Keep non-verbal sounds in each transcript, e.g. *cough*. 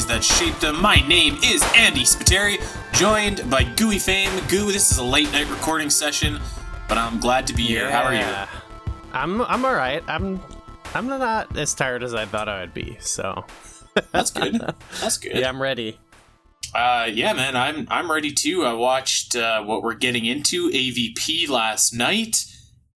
stories that shaped them. My name is Andy Spiteri, joined by Gooey Fame. Goo, this is a late night recording session, but I'm glad to be here. How are you? I'm I'm all right. I'm I'm not as tired as I thought I would be. So That's good. *laughs* That's good. yeah, I'm ready. Uh, yeah, man, I'm I'm ready too. I watched uh, what we're getting into AVP last night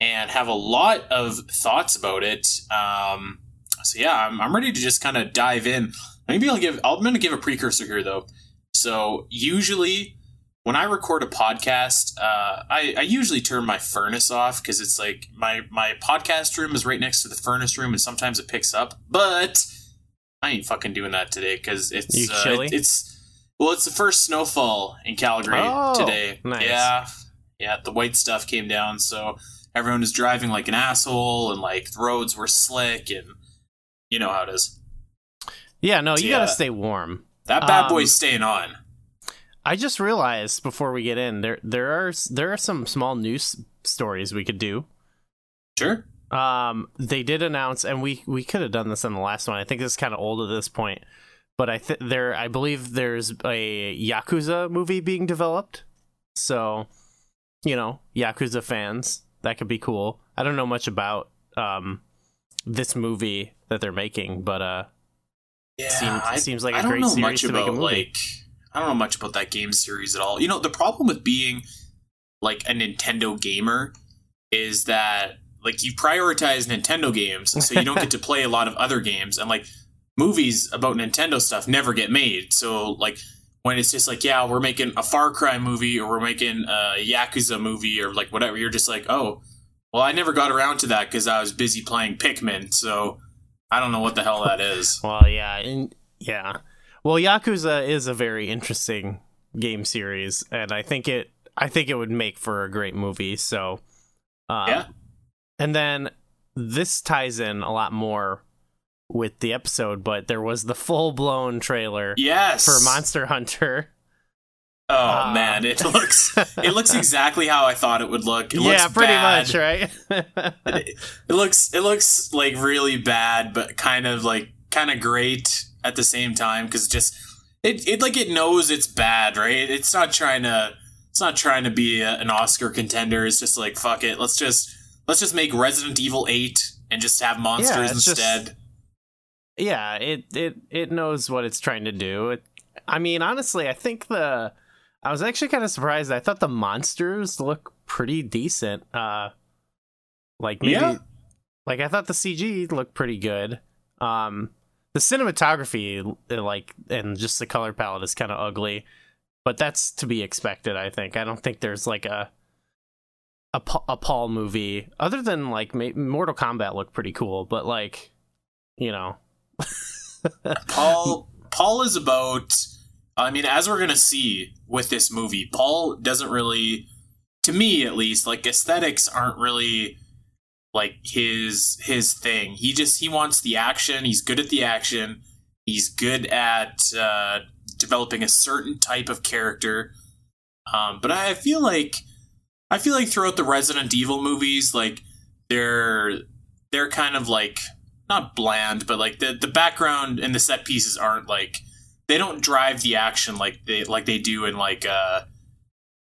and have a lot of thoughts about it. Um, so yeah, I'm I'm ready to just kind of dive in. Maybe I'll give I'm going to give a precursor here though. So usually when I record a podcast, uh, I, I usually turn my furnace off because it's like my my podcast room is right next to the furnace room, and sometimes it picks up. But I ain't fucking doing that today because it's uh, chilly? it- it's well, it's the first snowfall in Calgary Oh, today. nice. Yeah, yeah, the white stuff came down, so everyone was driving like an asshole, and like the roads were slick, and you know how it is. Yeah, no, you Yeah. gotta stay warm. That bad Um, boy's staying on. I just realized before we get in there there are there are some small news stories we could do. Sure. Um, they did announce, and we we could have done this in the last one. I think it's kind of old at this point, but I think there I believe there's a Yakuza movie being developed. So, you know, Yakuza fans, that could be cool. I don't know much about um this movie that they're making, but uh, Yeah, Seems- I, seems like a I don't great know series much to make a about movie. like I don't know much about that game series at all. You know, the problem with being like a Nintendo gamer is that like you prioritize Nintendo games, so you don't get to *laughs* play a lot of other games, and like movies about Nintendo stuff never get made. So like when it's just like, yeah, we're making a Far Cry movie or we're making a Yakuza movie or like whatever, you're just like, oh, well, I never got around to that because I was busy playing Pikmin, so I don't know what the hell that is. *laughs* well, yeah, and, yeah. Well, Yakuza is a very interesting game series, and I think it I think it would make for a great movie. So, um, Yeah. And then this ties in a lot more with the episode, but there was the full blown trailer Yes. for Monster Hunter. Oh Uh, man, it *laughs* looks it looks exactly how I thought it would look. It yeah, pretty bad. much, right? *laughs* It, it looks it looks like really bad, but kind of like kind of great at the same time because just it it like it knows it's bad, right? It's not trying to it's not trying to be a, an Oscar contender. It's just like fuck it, let's just let's just make Resident Evil Eight and just have monsters just- instead. yeah, it it it knows what it's trying to do. It, I mean, honestly, I think the I was actually kind of surprised. I thought the monsters look pretty decent. Uh like maybe Yeah. like I thought the CG looked pretty good. Um the cinematography uh, like and just the color palette is kind of ugly, but that's to be expected, I think. I don't think there's like a a, a Paul movie other than like Mortal Kombat looked pretty cool, but like you know, *laughs* Paul Paul is about I mean as we're to see with this movie Paul doesn't really to me at least like aesthetics aren't really like his his thing. He just he wants the action. He's good at the action. He's good at uh developing a certain type of character. Um but I feel like I feel like throughout the Resident Evil movies like they're they're kind of like not bland, but like the the background and the set pieces aren't like they don't drive the action like they like they do in like uh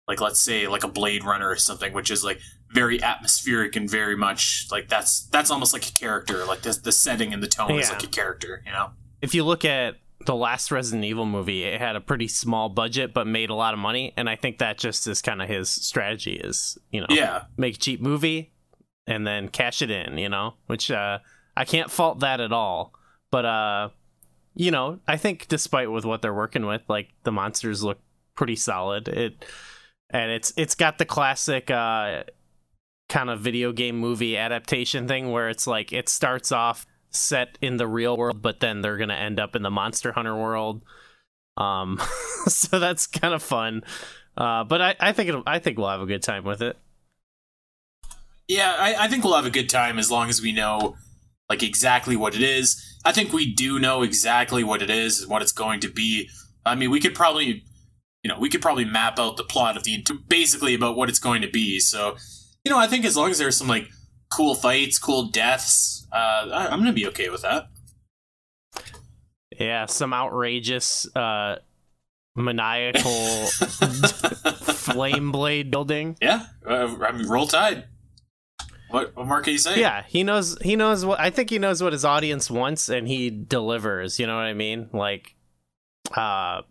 like let's say like a Blade Runner or something, which is like very atmospheric and very much like that's that's almost like a character. Like the the setting and the tone is like a character, you know? if you look at the last Resident Evil movie, it had a pretty small budget but made a lot of money, and I think that just is kind of his strategy is, you know, Yeah. make a cheap movie and then cash it in, you know, which uh I can't fault that at all. But uh you know, I think despite with what they're working with, like the monsters look pretty solid. It and it's it's got the classic uh kind of video game movie adaptation thing where it's like it starts off set in the real world but then they're to end up in the monster hunter world. Um *laughs* so that's kind of fun. Uh but i i think i think we'll have a good time with it. Yeah, I, I think we'll have a good time as long as we know like exactly what it is. I think we do know exactly what it is and what it's going to be. I mean, we could probably, you know, we could probably map out the plot of the basically about what it's going to be. So, you know, I think as long as there's some like cool fights, cool deaths, uh, I, I'm gonna be okay with that. Yeah, some outrageous uh maniacal *laughs* *laughs* flame blade building. Yeah, uh, I mean, roll tide. What, what more can you say? Yeah, he knows he knows what I think he knows what his audience wants and he delivers, you know what I mean? Like uh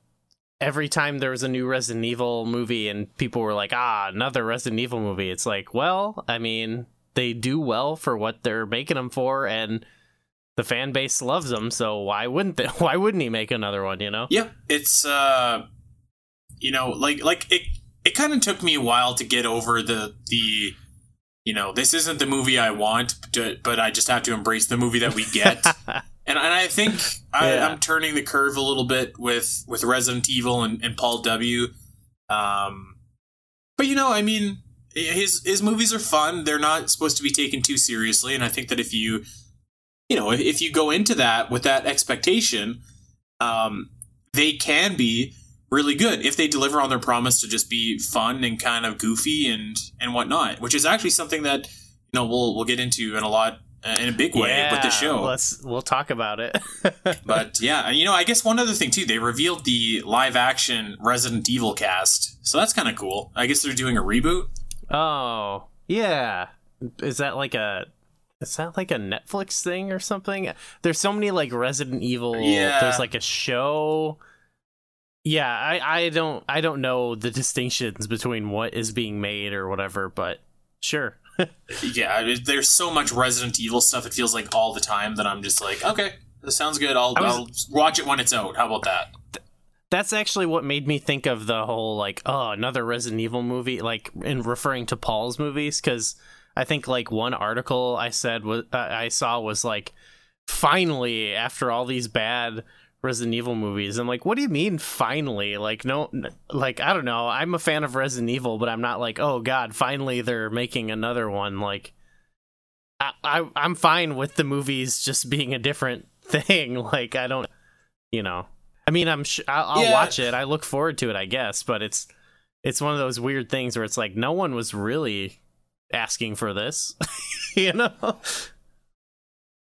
every time there was a new Resident Evil movie and people were like, "Ah, another Resident Evil movie." It's like, well, I mean, they do well for what they're making them for and the fan base loves them, so why wouldn't they, *laughs* why wouldn't he make another one, you know? Yeah, it's uh you know, like like it it kind of took me a while to get over the the you know, this isn't the movie I want, but, but I just have to embrace the movie that we get. *laughs* and, and I think I, Yeah. I'm turning the curve a little bit with with Resident Evil and, and Paul W. Um, but you know, I mean, his his movies are fun. They're not supposed to be taken too seriously, and I think that if you you know if, if you go into that with that expectation, um, they can be really good if they deliver on their promise to just be fun and kind of goofy and and whatnot, which is actually something that you know we'll we'll get into in a lot uh, in a big way with the show. Let's we'll talk about it. *laughs* But yeah, and you know, I guess one other thing too, they revealed the live action Resident Evil cast, so that's kind of cool. I guess they're doing a reboot. oh, yeah. Is that like a is that like a Netflix thing or something? There's so many like Resident Evil. Yeah. There's like a show. Yeah, I, I don't I don't know the distinctions between what is being made or whatever, but sure. *laughs* Yeah, there's so much Resident Evil stuff. It feels like all the time that I'm just like, okay, this sounds good. I'll, was- I'll watch it when it's out. How about that? That's actually what made me think of the whole like oh another Resident Evil movie like in referring to Paul's movies because I think like one article I said was uh, I saw was like finally after all these bad Resident Evil movies I'm like what do you mean finally like no like I don't know I'm a fan of Resident Evil but I'm not like oh god finally they're making another one like I, I I'm fine with the movies just being a different *laughs* thing like I don't you know I mean, I'm sh- I'll, I'll Yeah. watch it. I look forward to it, I guess. But it's it's one of those weird things where it's like no one was really asking for this, *laughs* you know?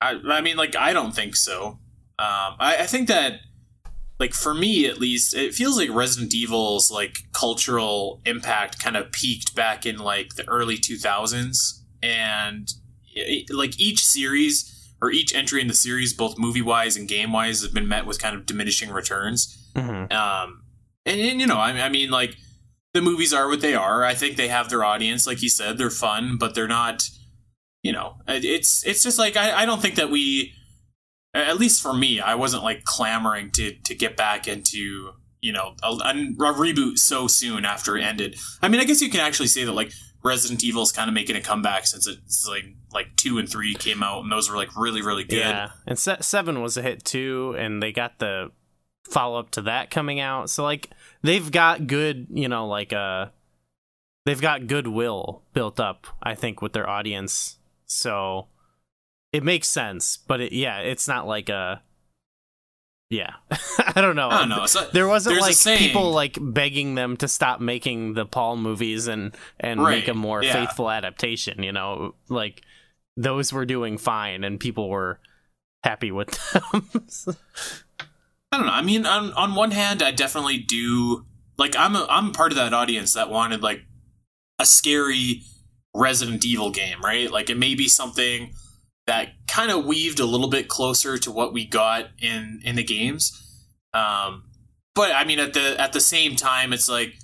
I, I mean, like, I don't think so. Um, I, I think that, like, for me at least, it feels like Resident Evil's like cultural impact kind of peaked back in like the early 2000s, and it, like each series or each entry in the series, both movie wise and game wise, has been met with kind of diminishing returns. Mhm. Um, and, and you know, I, I mean, like the movies are what they are. I think they have their audience, like you said, they're fun, but they're not. You know, it's it's just like I, I don't think that we, at least for me, I wasn't like clamoring to to get back into you know a, a reboot so soon after it ended. I mean, I guess you can actually say that like Resident Evil is kind of making a comeback since it's like like two and three came out, and those were like really really good. Yeah, and se- seven was a hit too, and they got the follow up to that coming out. So like they've got good, you know, like uh, they've got goodwill built up. I think with their audience, so it makes sense. But it, yeah, it's not like a. Yeah, *laughs* I don't know. I don't know. So, There wasn't like people like begging them to stop making the Paul movies and and Right, make a more yeah. faithful adaptation. You know, like those were doing fine and people were happy with *laughs* them. I don't know. I mean, on on one hand, I definitely do like I'm a, I'm part of that audience that wanted like a scary Resident Evil game, right? Like it may be something that kind of weaved a little bit closer to what we got in in the games. Um, but I mean, at the at the same time, it's like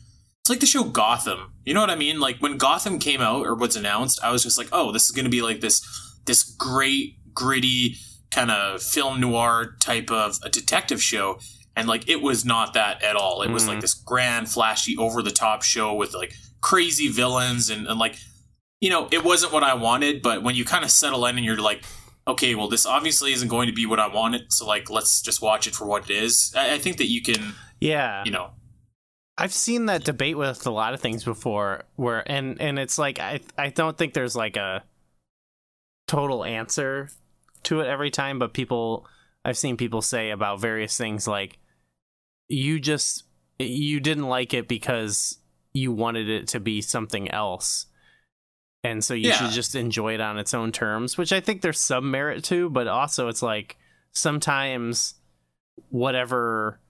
it's like the show Gotham. You know what I mean? Like when Gotham came out or was announced, I was just like, oh, this is going to be like this this great gritty kind of film noir type of a detective show and like it was not that at all it was Mhm. like this grand flashy over the top show with like crazy villains and, and like you know it wasn't what i wanted but when you kind of settle in and you're like okay well this obviously isn't going to be what i wanted so like let's just watch it for what it is i, I think that you can yeah, you know. I've seen that debate with a lot of things before, where and and it's like I I don't think there's like a total answer to it every time, but people I've seen people say about various things like you just you didn't like it because you wanted it to be something else and so you Yeah. should just enjoy it on its own terms, which I think there's some merit to, but also it's like sometimes whatever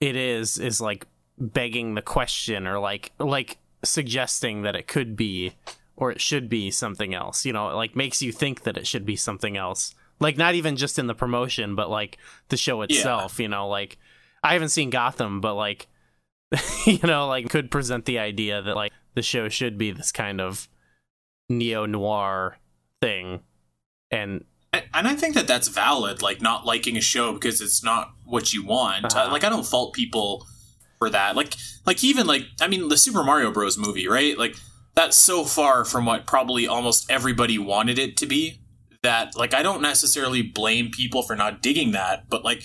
it is is like begging the question or like like suggesting that it could be or it should be something else. You know, it like makes you think that it should be something else. Like not even just in the promotion, but like the show itself, you know, like I haven't seen Gotham, but like *laughs* you know, like could present the idea that like the show should be this kind of neo noir thing. And And I think that that's valid, like not liking a show because it's not what you want. Uh-huh. Uh, like I don't fault people for that. Like like even like I mean the Super Mario Bros movie, right? Like that's so far from what probably almost everybody wanted it to be that like I don't necessarily blame people for not digging that, but like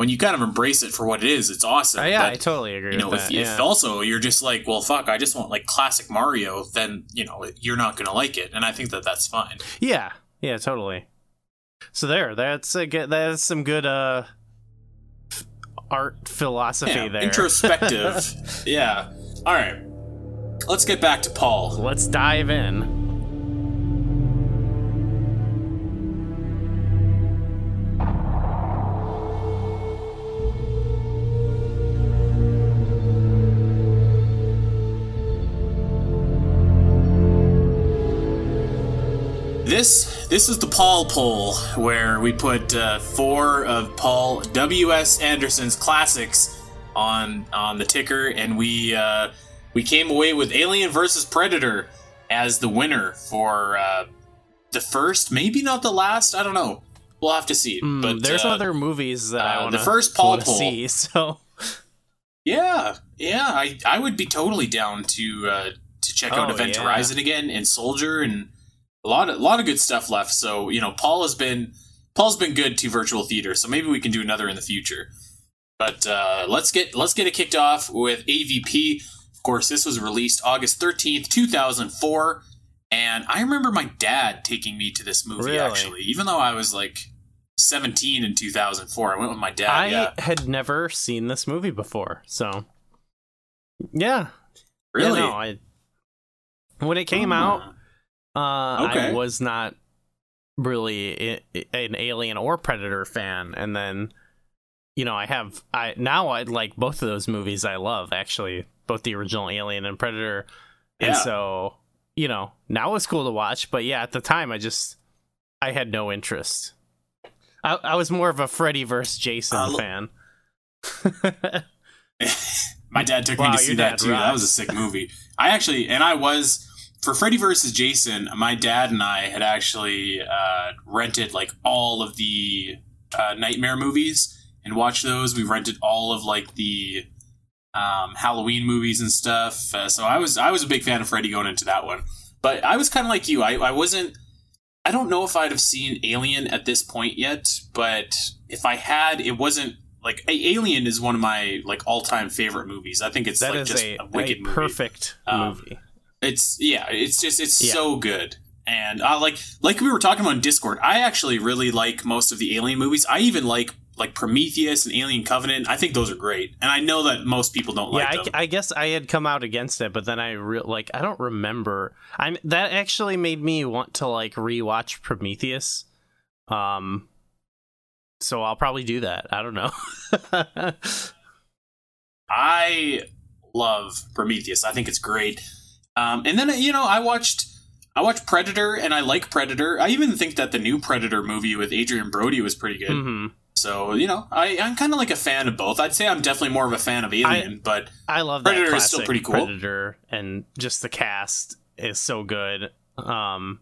when you kind of embrace it for what it is, it's awesome. uh, yeah, I totally agree you know, with if, that. if also you're just like, well, fuck, I just want like classic Mario, then you know you're not gonna like it, and I think that that's fine. Yeah, yeah, totally. So there, that's a good. That's some good uh f- art philosophy Yeah, there. introspective. *laughs* yeah. All right. Let's get back to Paul. Let's dive in. This this is the Paul poll where we put uh, four of Paul W. S. Anderson's classics on on the ticker, and we uh, we came away with Alien versus Predator as the winner for uh, the first, maybe not the last. I don't know. We'll have to see. Mm, but there's uh, other movies that I uh, want the first Paul poll. see. *laughs* So Yeah, yeah, I I would be totally down to uh, to check out Oh, Event yeah. Horizon again and Soldier and a lot of a lot of good stuff left. So you know, Paul has been Paul's been good to virtual theater. So maybe we can do another in the future. But uh, let's get let's get it kicked off with AVP. Of course, this was released August thirteenth, two thousand four, and I remember my dad taking me to this movie. Really? Actually, even though I was like seventeen in two thousand four, I went with my dad. I yeah, had never seen this movie before. So yeah, really. Yeah, no, I when it came out, uh, Okay. I was not really an Alien or Predator fan, and then you know I have I now I like both of those movies. I love actually both the original Alien and Predator, and so you know now it's cool to watch. But yeah, at the time I just I had no interest. I, I was more of a Freddy versus Jason Uh, fan. *laughs* *laughs* My dad took Wow, me to see that too. That was a sick movie. I actually, and I was for Freddy versus Jason. My dad and I had actually uh, rented like all of the uh, Nightmare movies and watched those. We rented all of like the um, Halloween movies and stuff. Uh, so I was I was a big fan of Freddy going into that one. But I was kind of like you. I, I wasn't. I don't know if I'd have seen Alien at this point yet, but if I had, it wasn't like A- Alien is one of my like all time favorite movies. I think it's That like is just a, a, wicked a movie. perfect Um, movie. It's yeah, it's just it's Yeah. so good. And uh, like like we were talking about Discord, I actually really like most of the Alien movies. I even like like Prometheus and Alien Covenant. I think those are great, and I know that most people don't yeah, like I, them. I guess I had come out against it, but then I re- like I don't remember. I'm that actually made me want to like rewatch Prometheus. Um, so I'll probably do that. I don't know. *laughs* I love Prometheus. I think it's great. Um, and then you know, I watched I watched Predator, and I like Predator. I even think that the new Predator movie with Adrien Brody was pretty good. hmm So you know, I, I'm kind of like a fan of both. I'd say I'm definitely more of a fan of Alien, but I love Predator is still pretty cool. Predator, and just the cast is so good. Um,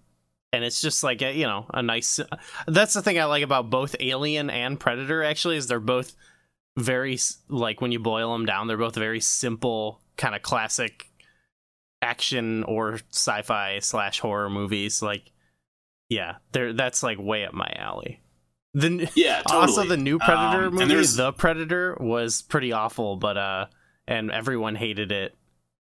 and it's just like a, you know a nice. That's the thing I like about both Alien and Predator. Actually, is they're both very like when you boil them down, they're both very simple, kind of classic action or sci-fi slash horror movies. Like, yeah, they're that's like way up my alley. The *laughs* yeah, *laughs* totally. also the new Predator Um, movie, The Predator, was pretty awful, but uh, and everyone hated it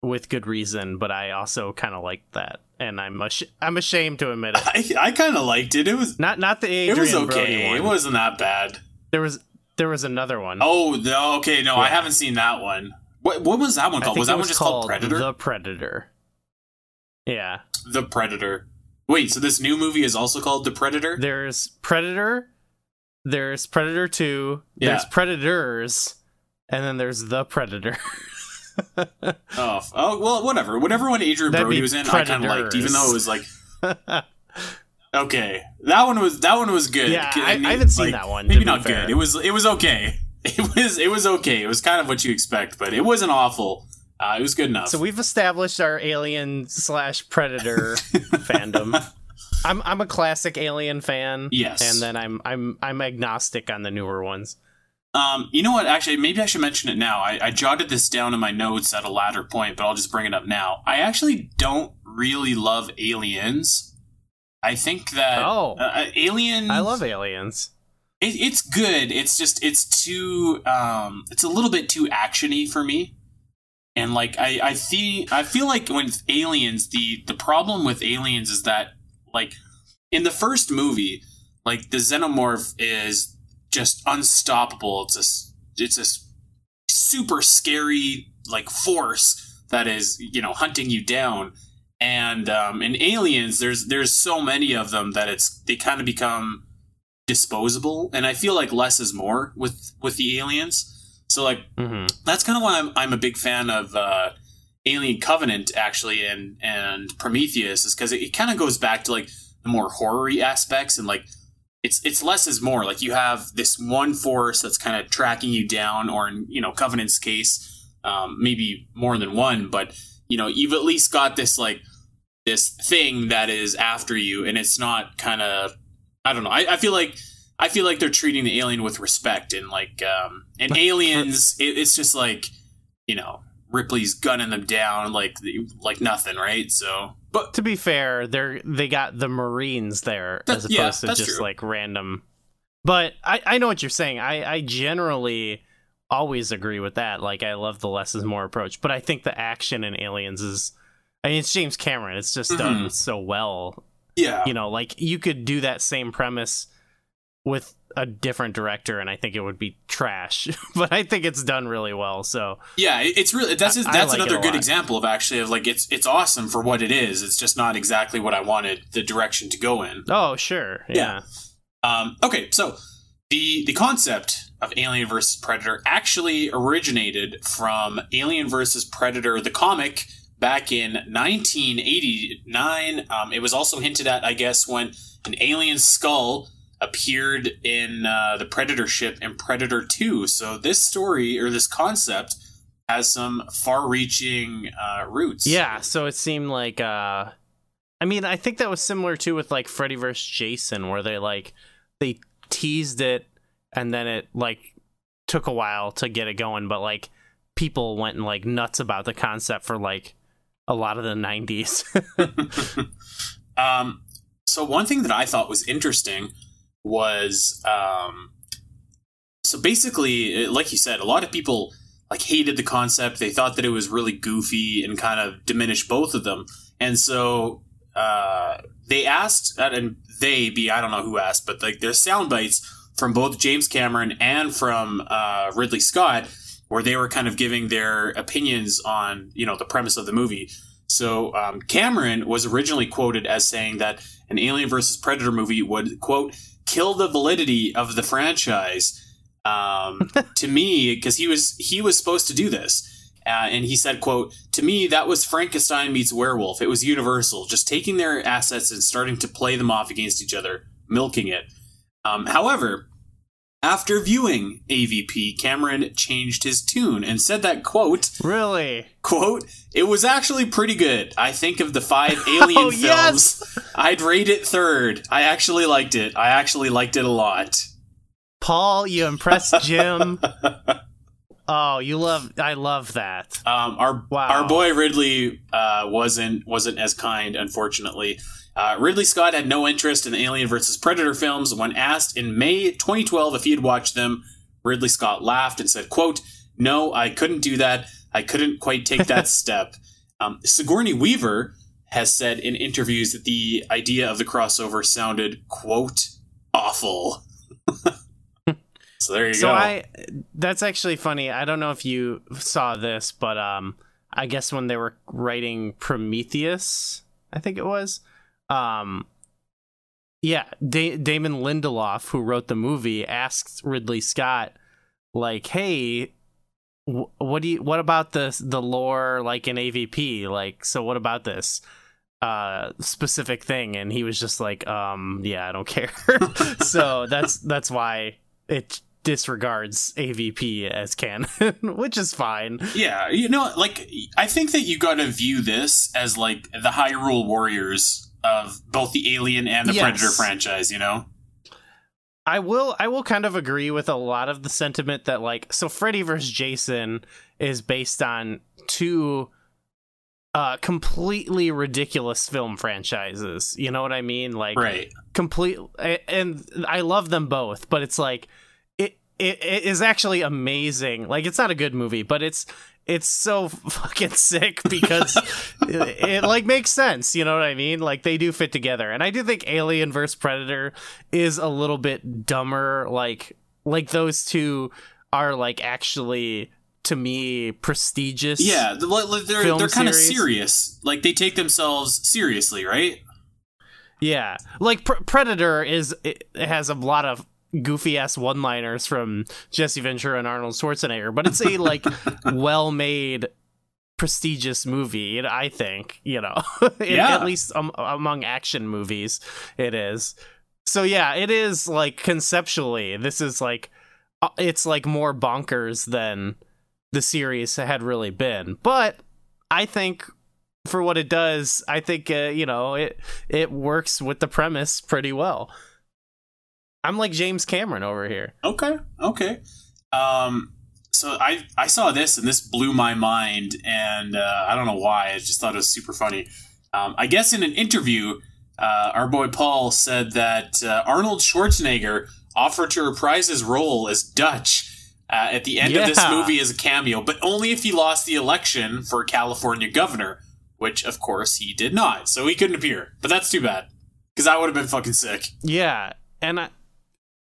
with good reason. But I also kind of liked that, and I'm ash- I'm ashamed to admit it. *laughs* I, I kind of liked it. It was Not not the Adrien it was okay. It wasn't that bad. there was there was another one. Oh no, okay, no, I haven't seen that one. What what was that one called? Was that one just called Predator? The Predator. Yeah, The Predator. Wait, so this new movie is also called The Predator? There's Predator, there's Predator 2, there's Predators, and then there's The Predator. *laughs* oh, oh, well, whatever. Whatever one Adrien That'd Brody was in, I kind of liked, even though it was like, *laughs* okay, that one was that one was good. Yeah, I- I mean, haven't seen like, that one, Maybe not good. It was it was okay. *laughs* It was it was okay. It was kind of what you expect, but it wasn't awful. Uh, it was good enough. so we've established our alien slash predator *laughs* fandom. I'm I'm a classic alien fan. Yes. And then I'm I'm I'm agnostic on the newer ones. Um, you know what? Actually, maybe I should mention it now. I, I jotted this down in my notes at a latter point, but I'll just bring it up now. I actually don't really love aliens. I think that Oh. uh, Alien. I love aliens. It, it's good. It's just it's too um, it's a little bit too actiony for me. And like I I see I feel like with aliens the the problem with aliens is that like in the first movie like the xenomorph is just unstoppable. It's a it's a super scary like force that is you know hunting you down. And um, in aliens, there's there's so many of them that it's they kind of become disposable, and I feel like less is more with with the aliens. So like hmm that's kind of why I'm I'm a big fan of uh, Alien Covenant actually, and and Prometheus is because it, it kind of goes back to like the more horror aspects and like it's it's less is more. Like you have this one force that's kind of tracking you down, or in you know Covenant's case, um, maybe more than one, but you know you've at least got this like this thing that is after you, and it's not kind of I don't know. I, I feel like I feel like they're treating the alien with respect, and like um, and aliens, it, it's just like you know Ripley's gunning them down like like nothing, right? So, but To be fair, they're they got the Marines there That- as yeah, opposed to just true. like random. But I I know what you're saying. I I generally always agree with that. Like I love the less is more approach, but I think the action in Aliens is. I mean, it's James Cameron. It's just done Mhm. so well. Yeah, You know, like you could do that same premise with a different director, and I think it would be trash. *laughs* but I think it's done really well. So Yeah, it's really that's I- that's like another good lot. example of actually of like it's it's awesome for what it is. It's just not exactly what I wanted the direction to go in. oh sure, yeah. Um, okay, so the the concept of Alien versus Predator actually originated from Alien versus Predator, the comic, back in 1989. Um, it was also hinted at, I guess, when an alien skull appeared in uh, the Predator ship in Predator 2. So this story or this concept has some far-reaching uh, roots. Yeah, so it seemed like uh I mean, I think that was similar too with like Freddy vs. Jason where they like they teased it and then it like took a while to get it going, but like people went and like nuts about the concept for like a lot of the 90s. *laughs* um, so one thing that I thought was interesting was um, so basically, like you said, a lot of people like hated the concept. They thought that it was really goofy and kind of diminished both of them. And so uh, they asked, uh, and they be I don't know who asked, but like there's sound bites from both James Cameron and from uh, Ridley Scott where they were kind of giving their opinions on you know the premise of the movie. So um, Cameron was originally quoted as saying that an Alien versus Predator movie would quote kill the validity of the franchise. Um, *laughs* to me, because he was he was supposed to do this, uh, and he said, "quote To me, that was Frankenstein meets werewolf. It was Universal, just taking their assets and starting to play them off against each other, milking it." Um, however, after viewing AVP, Cameron changed his tune and said that quote really? quote it was actually pretty good i think of the five *laughs* alien Oh, films yes! i'd rate it third i actually liked it i actually liked it a lot Paul, you impressed Jim. *laughs* oh, you love I love that. um, our Wow. our boy ridley uh, wasn't wasn't as kind unfortunately uh, ridley scott had no interest in the alien vs. predator films when asked in may 2012 if he had watched them ridley scott laughed and said quote no i couldn't do that i couldn't quite take that *laughs* step um, sigourney weaver has said in interviews that the idea of the crossover sounded quote awful *laughs* so there you So go I that's actually funny. I don't know if you saw this, but um I guess when they were writing Prometheus, I think it was. Um, yeah, da- Damon Lindelof, who wrote the movie, asked Ridley Scott, like, "Hey, wh- what do you? What about the the lore, like in AVP? Like, so what about this?" uh specific thing and he was just like um yeah i don't *laughs* care *laughs* so that's that's why it disregards avp as canon *laughs* which is fine Yeah, you know, like I think that you got to view this as like the Hyrule Warriors of both the Alien and the Yes. Predator franchise. You know? I will I will kind of agree with a lot of the sentiment that like so Freddy vs. Jason is based on two uh completely ridiculous film franchises. You know what I mean? Like Right. complete and I love them both, but it's like it, it it is actually amazing. Like it's not a good movie, but it's it's so fucking sick because it, *laughs* it like makes sense. You know what I mean? Like they do fit together, and I do think Alien vs Predator is a little bit dumber. Like like those two are like actually to me prestigious. Yeah, the- like, like, they're they're kind of serious. Like they take themselves seriously, right? Yeah, like Pr- Predator is it has a lot of goofy ass one liners from Jesse Ventura and Arnold Schwarzenegger, but it's a like *laughs* well made, prestigious movie. I think you know, *laughs* Yeah. at least um, among action movies, it is. So yeah, it is like conceptually, this is like uh, it's like more bonkers than the series had really been, but I think for what it does, I think uh, you know it it works with the premise pretty well. I'm like James Cameron over here. Okay, okay. Um, so I I saw this and this blew my mind, and uh, I don't know why. I just thought it was super funny. Um, I guess in an interview, uh, our boy Paul said that uh, Arnold Schwarzenegger offered to reprise his role as Dutch uh, at the end of this movie as a cameo, but only if he lost the election for California governor, which of course he did not. So he couldn't appear. But that's too bad because I would have been fucking sick. Yeah, and I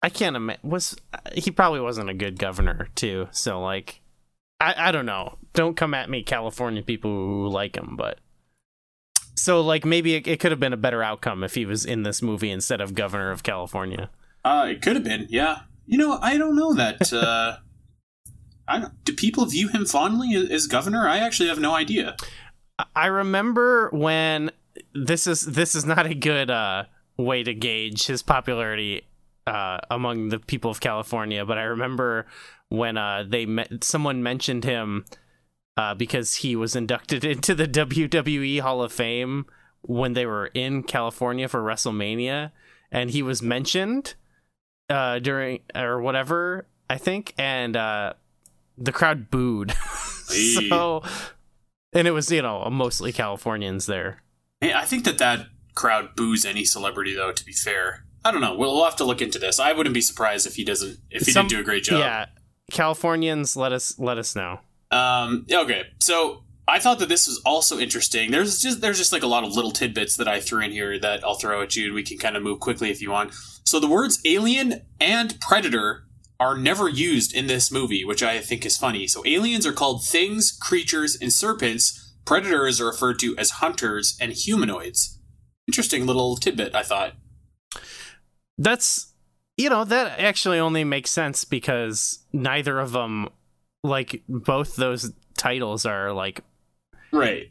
I can't imagine was he probably wasn't a good governor too. So like I I don't know. Don't come at me, California people who like him, but. So, like, maybe it, it could have been a better outcome if he was in this movie instead of governor of California. Uh, it could have been, yeah. You know, I don't know that. *laughs* Uh, I don't, do people view him fondly as, as governor? I actually have no idea. I remember when this is this is not a good uh, way to gauge his popularity uh, among the people of California, but I remember when uh, they met, someone mentioned him uh, because he was inducted *laughs* into the WWE Hall of Fame when they were in California for WrestleMania, and he was mentioned uh, during or whatever I think, and uh, the crowd booed. *laughs* So, and it was you know mostly Californians there. I think that that crowd boos any celebrity, though. To be fair, I don't know. We'll, we'll have to look into this. I wouldn't be surprised if he doesn't. If he Some- didn't do a great job. Yeah, Californians, let us let us know. Um, okay, so I thought that this was also interesting. There's just there's just like a lot of little tidbits that I threw in here that I'll throw at you, and we can kind of move quickly if you want. So the words alien and predator are never used in this movie, which I think is funny. So aliens are called things, creatures, and serpents. Predators are referred to as hunters and humanoids. Interesting little tidbit, I thought. That's you know that actually only makes sense because neither of them, like both those titles, are like Right.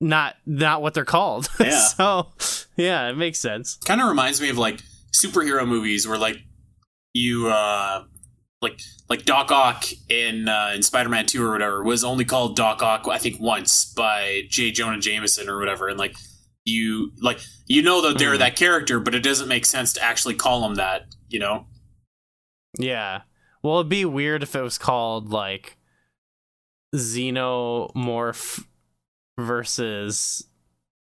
not not what they're called. *laughs* Yeah. so yeah, it makes sense. kind of reminds me of like superhero movies where like you uh like like Doc Ock in uh, in Spider Man Two or whatever was only called Doc Ock I think once by J Jonah Jameson or whatever, and like you like you know that they're Mm. that character, but it doesn't make sense to actually call them that, you know? Yeah. Well, it'd be weird if it was called like Xenomorph versus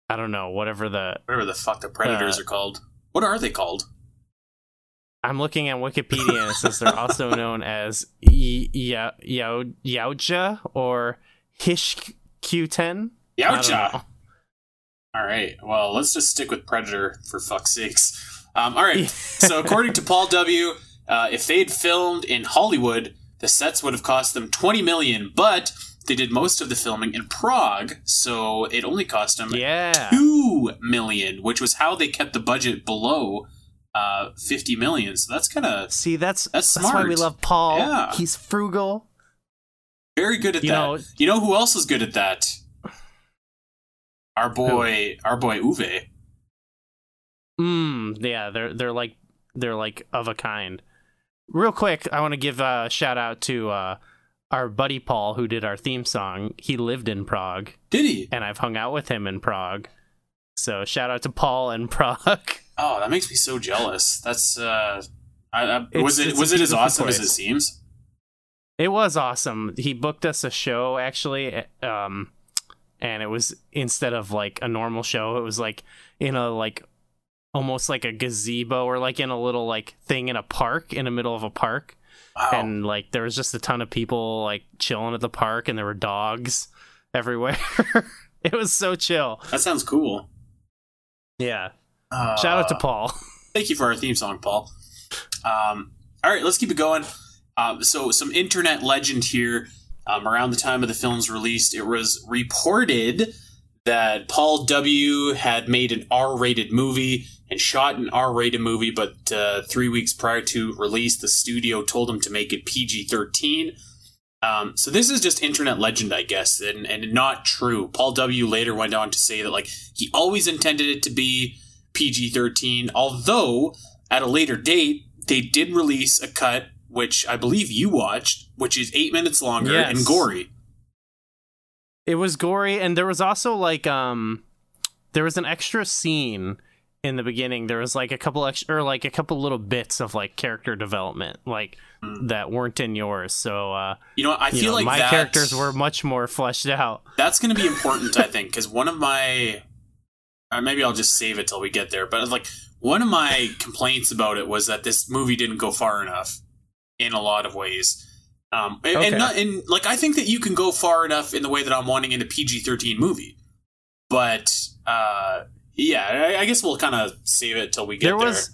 I don't know, whatever the Whatever the fuck the predators Uh, are called. What are they called? I'm looking at Wikipedia and it says they're also *laughs* known as y- y- Yao Yautja or Hish-Qu-Ten. I don't Yowcha. know. All right. Well, let's just stick with Predator for fuck's sakes. Um, all right. *laughs* so, according to Paul W., uh, if they had filmed in Hollywood, the sets would have cost them twenty million, but they did most of the filming in Prague, so it only cost them Yeah. two million, which was how they kept the budget below uh, fifty million. So that's kind of See, that's That's that's, why we love Paul. Yeah. He's frugal. very good at You that. know- you know who else is good at that? Our boy, our boy Uwe. Mm, yeah, they're they're like they're like of a kind. Real quick, I want to give a shout out to uh, our buddy Paul who did our theme song. He lived in Prague, Did he? and I've hung out with him in Prague. So shout out to Paul in *laughs* Prague. Oh, that makes me so jealous. That's uh, I, I, was it was it as awesome as it seems? It was awesome. He booked us a show actually, um, and it was instead of like a normal show, it was like in a like almost like a gazebo or like in a little like thing in a park in the middle of a park. Wow. and like there was just a ton of people like chilling at the park and there were dogs everywhere *laughs* it was so chill that sounds cool. yeah Uh, shout out to paul *laughs* Thank you for our theme song, Paul. Um, all right, let's keep it going. Um, so, some internet legend here. Um, around the time of the film's release, it was reported that Paul W. had made an R-rated movie and shot an R-rated movie, but uh, three weeks prior to release, the studio told him to make it PG-13. Um, so this is just internet legend, I guess, and, and not true. Paul W. later went on to say that like he always intended it to be PG 13, although at a later date, they did release a cut, which I believe you watched, which is eight minutes longer Yes. and gory. it was gory and there was also like um there was an extra scene in the beginning there was like a couple extra or like a couple little bits of like character development like Hmm. that weren't in yours so uh You know, I you feel know, like my characters were much more fleshed out That's going to be important, I *laughs* think, because one of my. Or maybe I'll just save it till we get there. But like one of my complaints about it was that this movie didn't go far enough in a lot of ways. Um, and, Okay. and, not, and like I think that you can go far enough in the way that I'm wanting in a PG-13 movie, but uh, yeah, I, I guess we'll kind of save it till we get there there. was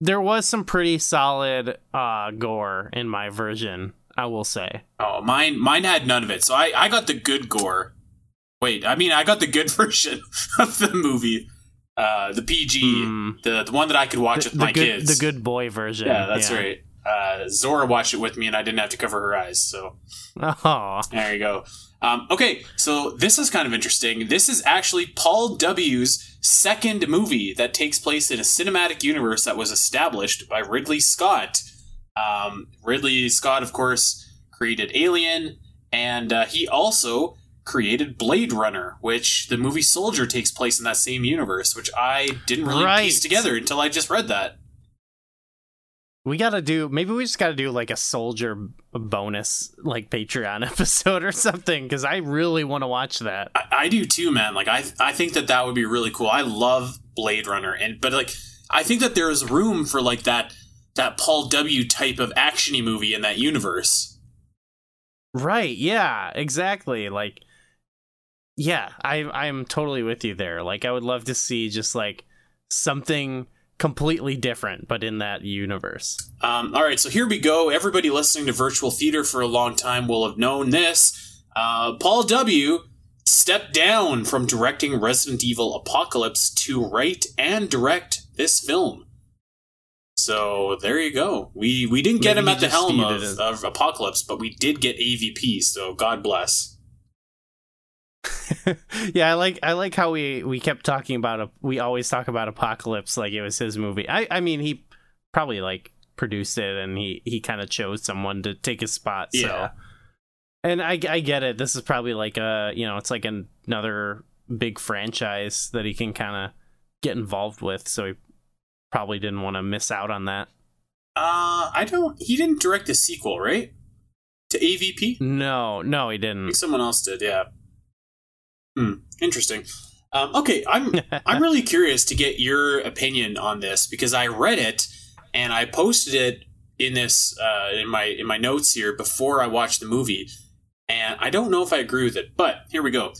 there was some pretty solid uh gore in my version i will say Oh, mine mine had none of it. So I, I got the good gore. Wait, I mean I got the good *laughs* version of the movie. Uh the PG, Mm. the the one that I could watch the, with the my good, kids. the good boy version Yeah, that's right. Uh Zora watched it with me and I didn't have to cover her eyes, so oh there you go. Um, okay, so this is kind of interesting. This is actually Paul W.'s second movie that takes place in a cinematic universe that was established by Ridley Scott. Um, Ridley Scott, of course, created Alien, and uh, he also created Blade Runner, which the movie Soldier takes place in that same universe, which I didn't really Right. piece together until I just read that. We gotta do maybe we just gotta do like a soldier bonus like patreon *laughs* episode or something because i really want to watch that I, I do too, man. Like I, I think that that would be really cool. I love Blade Runner, and but like I think that there is room for like that that Paul W type of actiony movie in that universe. right yeah exactly like yeah i i'm totally with you there like i would love to see just like something completely different but in that universe Um, all right, so here we go. Everybody listening to virtual theater for a long time will have known this. Uh, Paul W stepped down from directing Resident Evil Apocalypse to write and direct this film. So there you go. We we didn't get Maybe him at the helm of, of Apocalypse, but we did get AVP. So God bless. *laughs* yeah, I like I like how we we kept talking about a we always talk about Apocalypse like it was his movie. I I mean he probably like produced it and he he kind of chose someone to take his spot. So. Yeah. And I I get it. This is probably like a you know it's like an, another big franchise that he can kind of get involved with. So he probably didn't want to miss out on that. Uh, I don't. He didn't direct the sequel, right? To AVP. No, no, he didn't. someone else did. Yeah. Hmm. Interesting. Um, okay, I'm *laughs* I'm really curious to get your opinion on this because I read it and I posted it in this uh, in my in my notes here before I watched the movie, and I don't know if I agree with it. But here we go.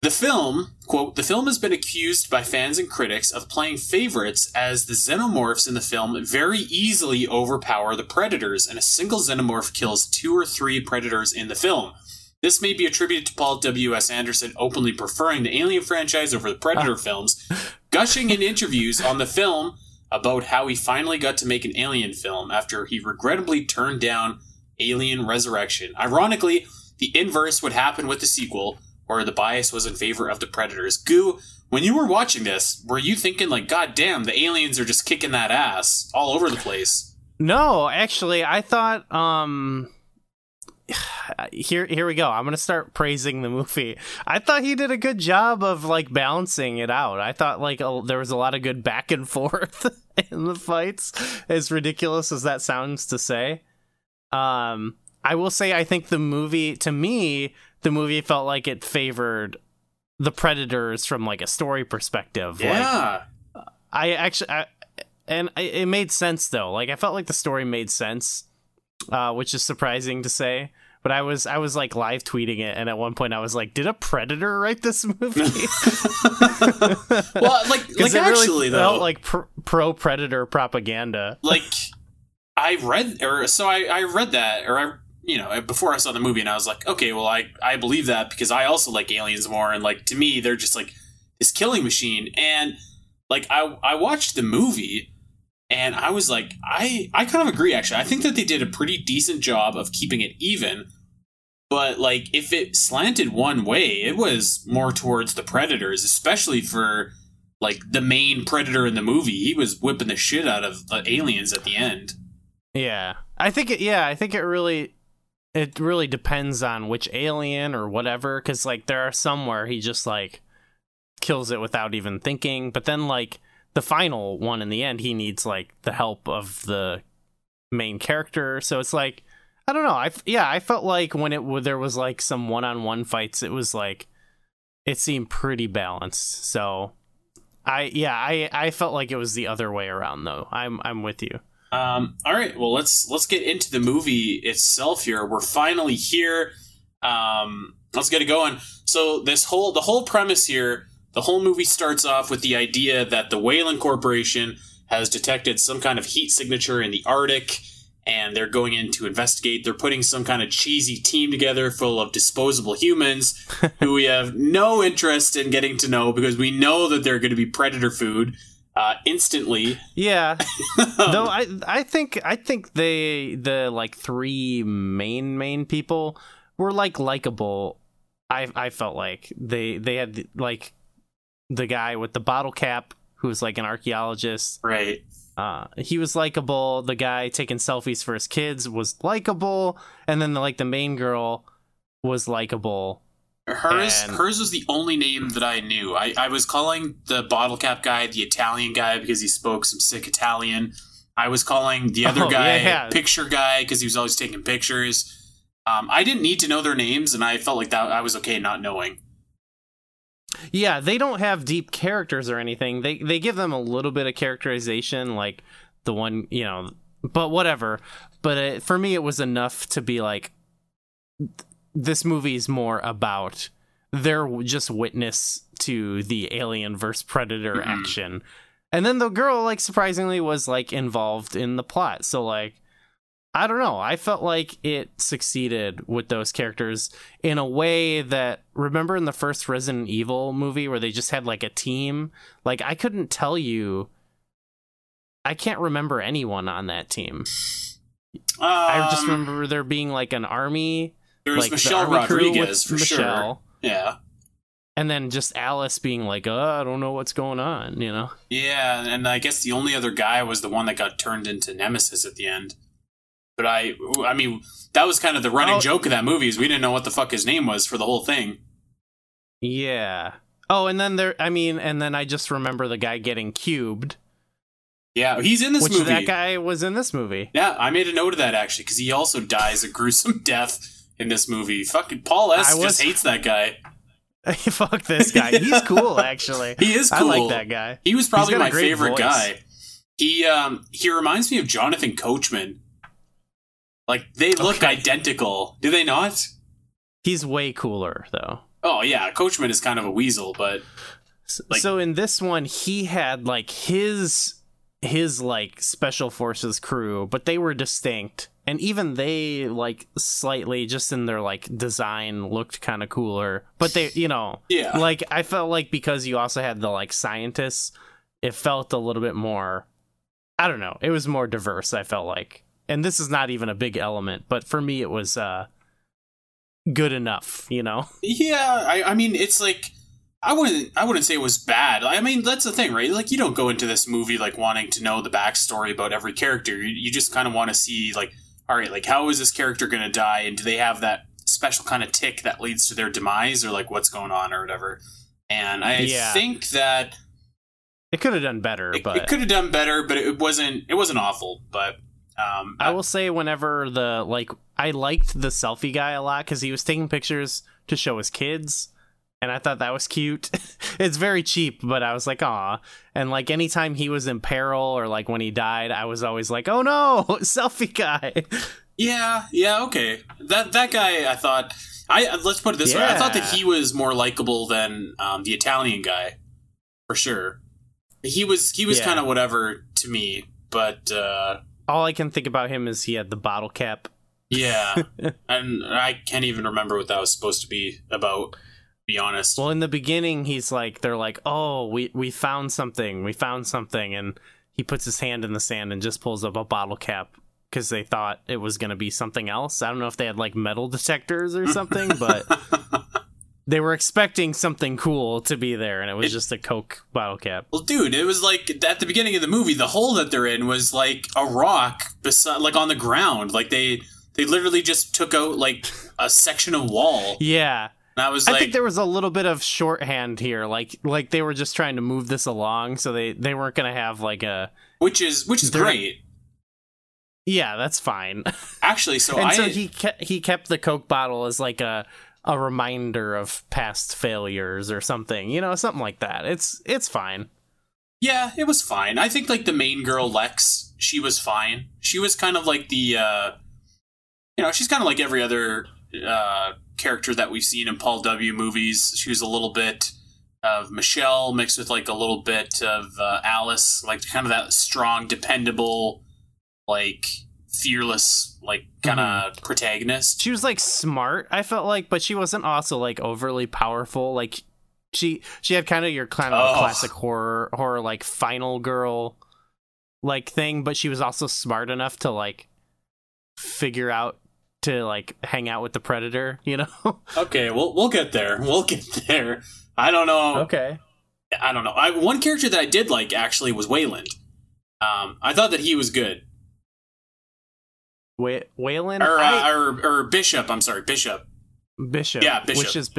The film, quote, the film has been accused by fans and critics of playing favorites as the xenomorphs in the film very easily overpower the predators, and a single xenomorph kills two or three predators in the film. This may be attributed to Paul W.S. Anderson openly preferring the Alien franchise over the Predator films, gushing in interviews on the film about how he finally got to make an Alien film after he regrettably turned down Alien Resurrection. Ironically, the inverse would happen with the sequel, where the bias was in favor of the Predators. Goo, when you were watching this, were you thinking like, God damn, the aliens are just kicking that ass all over the place? No, actually, I thought um *sighs* here here we go. I'm going to start praising the movie. I thought he did a good job of like balancing it out. I thought like a, there was a lot of good back and *laughs* forth in the fights. As ridiculous as that sounds to say. Um I will say I think the movie to me the movie felt like it favored the predators from like a story perspective. Yeah. Like, I actually I, and it made sense though. Like I felt like the story made sense uh, which is surprising to say. But I was I was like live tweeting it, and at one point I was like, "Did a predator write this movie?" *laughs* *laughs* well, like like actually really though, felt like pr- pro predator propaganda. like I read or so I I read that or I you know before I saw the movie and I was like, okay, well I I believe that because I also like aliens more and like to me they're just like this killing machine and like I I watched the movie and I was like, I I kind of agree actually. I think that they did a pretty decent job of keeping it even. But like if it slanted one way, it was more towards the predators, especially for like the main predator in the movie. He was whipping the shit out of the aliens at the end. Yeah. I think it yeah, I think it really it really depends on which alien or whatever cuz like there are some where he just like kills it without even thinking, but then like the final one in the end he needs like the help of the main character. So it's like i don't know. I yeah i felt like when it there was like some one-on-one fights it was like it seemed pretty balanced. So i yeah i i felt like it was the other way around though. I'm i'm with you. Um all right. Well let's let's get into the movie itself here. We're finally here. Um let's get it going. So this whole the whole premise here the whole movie starts off with the idea that the Weyland Corporation has detected some kind of heat signature in the Arctic and they're going in to investigate. They're putting some kind of cheesy team together full of disposable humans *laughs* who we have no interest in getting to know because we know that they're going to be predator food uh, instantly. Yeah. *laughs* Though I I think I think they the like three main main people were like likable. I I felt like they they had like the guy with the bottle cap who's like an archaeologist. Right. Uh, he was likable. The guy taking selfies for his kids was likable, and then the, like the main girl was likable. Hers, And- hers was the only name that I knew. I, I was calling the bottle cap guy the Italian guy because he spoke some sick Italian. I was calling the other Oh, guy yeah, picture guy because he was always taking pictures. Um, I didn't need to know their names, and I felt like that I was okay not knowing. Yeah, they don't have deep characters or anything. They they give them a little bit of characterization, like the one you know, but whatever. But it, for me, it was enough to be like, th- this movie's more about they're just witness to the alien versus predator Mhm. action, and then the girl like surprisingly was like involved in the plot. So like. I don't know. I felt like it succeeded with those characters in a way that remember in the first Resident Evil movie where they just had like a team? Like I couldn't tell you I can't remember anyone on that team. I just Um, remember there being like an army, there was like Michelle crew Rodriguez for with sure. Michelle, Yeah, and then just Alice being like, "Oh, I don't know what's going on," you know. yeah, and I guess the only other guy was the one that got turned into Nemesis at the end. But I, I mean, that was kind of the running Oh. joke of that movie is we didn't know what the fuck his name was for the whole thing. Yeah. Oh, and then there I mean, and then I just remember the guy getting cubed, Yeah, he's in this which movie. that guy was in this movie. Yeah, I made a note of that actually because he also dies a gruesome *laughs* death in this movie. Fucking Paul S was- just hates that guy. *laughs* Fuck this guy. He's cool *laughs* actually. He is I like that guy. He was probably my favorite voice. guy. He um he reminds me of Jonathan Coachman. Like they look Okay. identical, do they not? He's way cooler though. Oh yeah, Coachman is kind of a weasel, but Like- so in this one he had like his his like special forces crew but they were distinct and even they like slightly just in their like design looked kind of cooler. But they, you know, Yeah. like I felt like because you also had the like scientists, it felt a little bit more. I don't know. It was more diverse. I felt like, and this is not even a big element, but for me, it was uh good enough. You know. *laughs* Yeah, I, I mean, it's like I wouldn't I wouldn't say it was bad. I mean, that's the thing, right? Like, you don't go into this movie like wanting to know the backstory about every character. You, you just kind of want to see like, all right, like how is this character going to die, and do they have that special kind of tick that leads to their demise, or like what's going on, or whatever. And I Yeah. think that It could have done better, it, but it could have done better, but it wasn't it wasn't awful. But um, I will say whenever the like I liked the selfie guy a lot because he was taking pictures to show his kids, and I thought that was cute. *laughs* it's very cheap, but I was like, aw. And like anytime he was in peril or like when he died, I was always like, oh no, *laughs* selfie guy. Yeah, yeah, okay. That that guy, I thought. I let's put it this way. I thought that he was more likable than um, the Italian guy, for sure. He was he was Yeah. kind of whatever to me, but uh, All I can think about him is he had the bottle cap. yeah, *laughs* and I can't even remember what that was supposed to be about. To be honest. Well, in the beginning, he's like, they're like, oh, we we found something, we found something, and he puts his hand in the sand and just pulls up a bottle cap because they thought it was going to be something else. I don't know if they had like metal detectors or something, but *laughs* they were expecting something cool to be there, and it was just a Coke bottle cap. Well, dude, it was like at the beginning of the movie, the hole that they're in was like a rock beside, like on the ground. Like they they literally just took out like a section of wall. Yeah, And I was I think there was a little bit of shorthand here, like like they were just trying to move this along, so they they weren't going to have like a which is which is great. yeah, that's fine. *laughs* Actually, so and I so he he kept the Coke bottle as like a a reminder of past failures or something, you know, something like that. It's it's fine. yeah, it was fine. I think like the main girl Lex, she was fine. She was kind of like the uh you know, she's kind of like every other uh character that we've seen in Paul W movies. She was a little bit of Michelle mixed with like a little bit of uh, Alice, like kind of that strong, dependable, like fearless, like kind of protagonist. She was like smart, I felt like, but she wasn't also like overly powerful. Like she she had kind of your kind of Oh. classic horror horror like final girl like thing, but she was also smart enough to like figure out to like hang out with the predator, you know? *laughs* Okay, we'll we'll get there. *laughs* We'll get there. I don't know. okay. I don't know. I, one character that I did like actually was Weyland. Um, I thought that he was good. Weyland Or, uh, or or Bishop. I'm sorry, Bishop. Bishop. Yeah, Bishop. Which is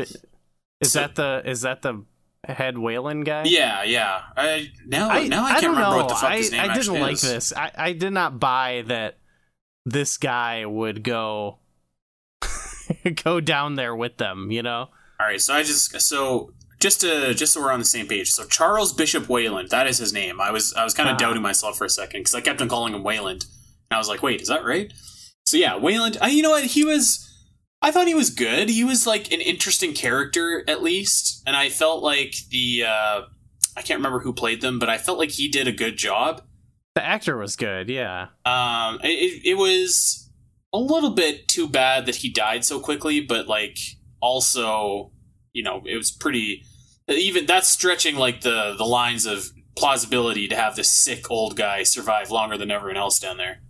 is So- that the is that the head Weyland guy? Yeah, yeah. I now I, now I I can't remember know. what the fuck I, his name I didn't actually like is. this. I, I did not buy that this guy would go *laughs* go down there with them. You know? All right, so I just so just to just so we're on the same page. So Charles Bishop Weyland, that is his name. I was I was kind of Ah. doubting myself for a second because I kept on calling him Weyland, and I was like, wait, is that right? So yeah, Weyland. I, you know what? He was. I thought he was good. He was like an interesting character at least, and I felt like the. uh I can't remember who played them, but I felt like he did a good job. The actor was good. Yeah. Um, it, it was a little bit too bad that he died so quickly, but like also, you know, it was pretty. Even that's stretching like the the lines of plausibility to have this sick old guy survive longer than everyone else down there.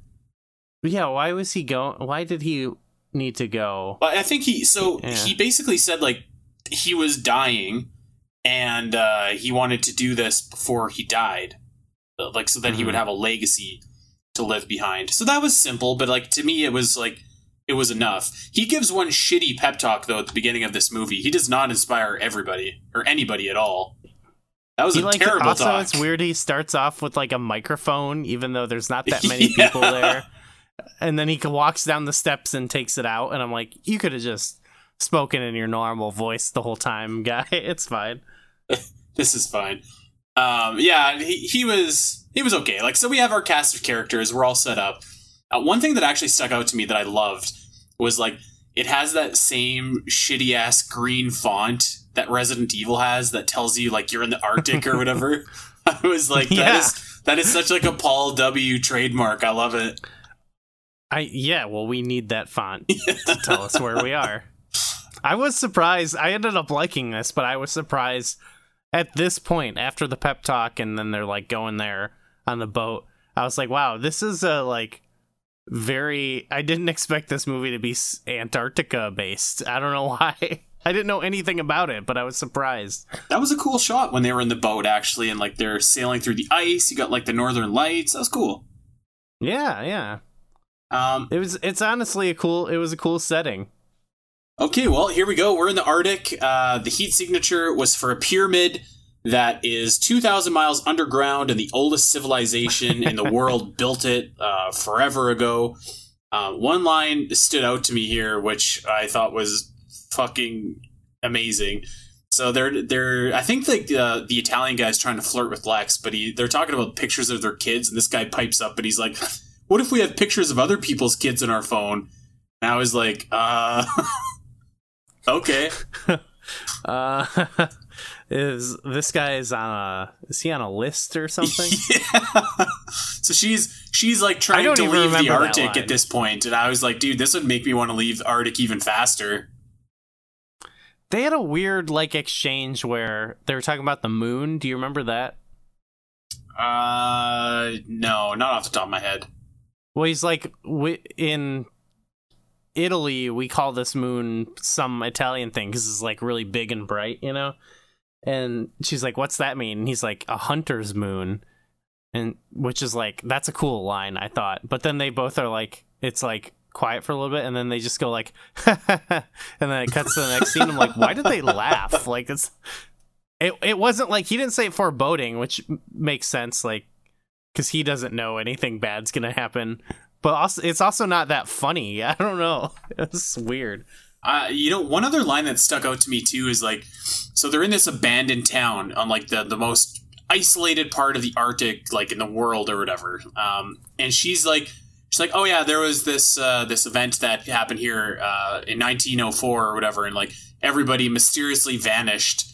Yeah. Why was he going? Why did he need to go? But I think he so Yeah. he basically said like he was dying and uh, he wanted to do this before he died, Uh, like so that he would Mhm. have a legacy to live behind. So that was simple, but like to me, it was like it was enough. He gives one shitty pep talk though at the beginning of this movie. He does not inspire everybody or anybody at all. That was He a like terrible also talk. it's weird he starts off with like a microphone even though there's not that *laughs* many Yeah. people there and then he walks down the steps and takes it out and i'm like you could have just spoken in your normal voice the whole time guy *laughs* it's fine *laughs* this is fine. Um, yeah, he, he was he was okay. Like, so we have our cast of characters. We're all set up. Uh, one thing that actually stuck out to me that I loved was like it has that same shitty ass green font that Resident Evil has that tells you like you're in the Arctic or whatever. *laughs* I was like, that is Yeah. that is such like a Paul W trademark. I love it. I yeah, well, we need that font *laughs* to tell us where we are. I was surprised. I ended up liking this, but I was surprised at this point after the pep talk, and then they're like going there on the boat. I was like, wow, this is a like very. I didn't expect this movie to be Antarctica based. I don't know *laughs* why. I didn't know anything about it, but I was surprised. That was a cool shot when they were in the boat, actually, and like they're sailing through the ice. You got like the northern lights. That was cool. Yeah, yeah. Um, it was. It's honestly a cool. It was a cool setting. Okay, well, here we go. We're in the Arctic. Uh, the heat signature was for a pyramid that is 2,000 miles underground, and the oldest civilization in the *laughs* world built it uh, forever ago. Uh, one line stood out to me here, which I thought was fucking amazing. So they're they're I think the uh, the Italian guy's trying to flirt with Lex, but he they're talking about pictures of their kids, and this guy pipes up, and he's like, "What if we have pictures of other people's kids in our phone?" And I was like, "Uh." *laughs* Okay. *laughs* uh, *laughs* is this guy is on a is he on a list or something? yeah. So she's she's like trying to leave the Arctic at this point, and I was like, dude, this would make me want to leave the Arctic even faster. They had a weird like exchange where they were talking about the moon. Do you remember that? Uh, no, not off the top of my head. Well, he's like in Italy, we call this moon some Italian thing because it's like really big and bright, you know? And she's like, What's that mean? And he's like, A hunter's moon. And which is like, that's a cool line, I thought. But then they both are like, It's like quiet for a little bit and then they just go like, *laughs* and then it cuts to the next scene. I'm like, Why did they laugh? Like, it's. It, it wasn't like he didn't say foreboding, which makes sense, like, because he doesn't know anything bad's gonna happen but also it's also not that funny. *laughs* I don't know. *laughs* It's weird. Uh, you know, one other line that stuck out to me too is like, so they're in this abandoned town on like the the most isolated part of the Arctic, like in the world or whatever. Um, and she's like, she's like, oh yeah, there was this uh, this event that happened here uh, in 1904 or whatever, and like everybody mysteriously vanished.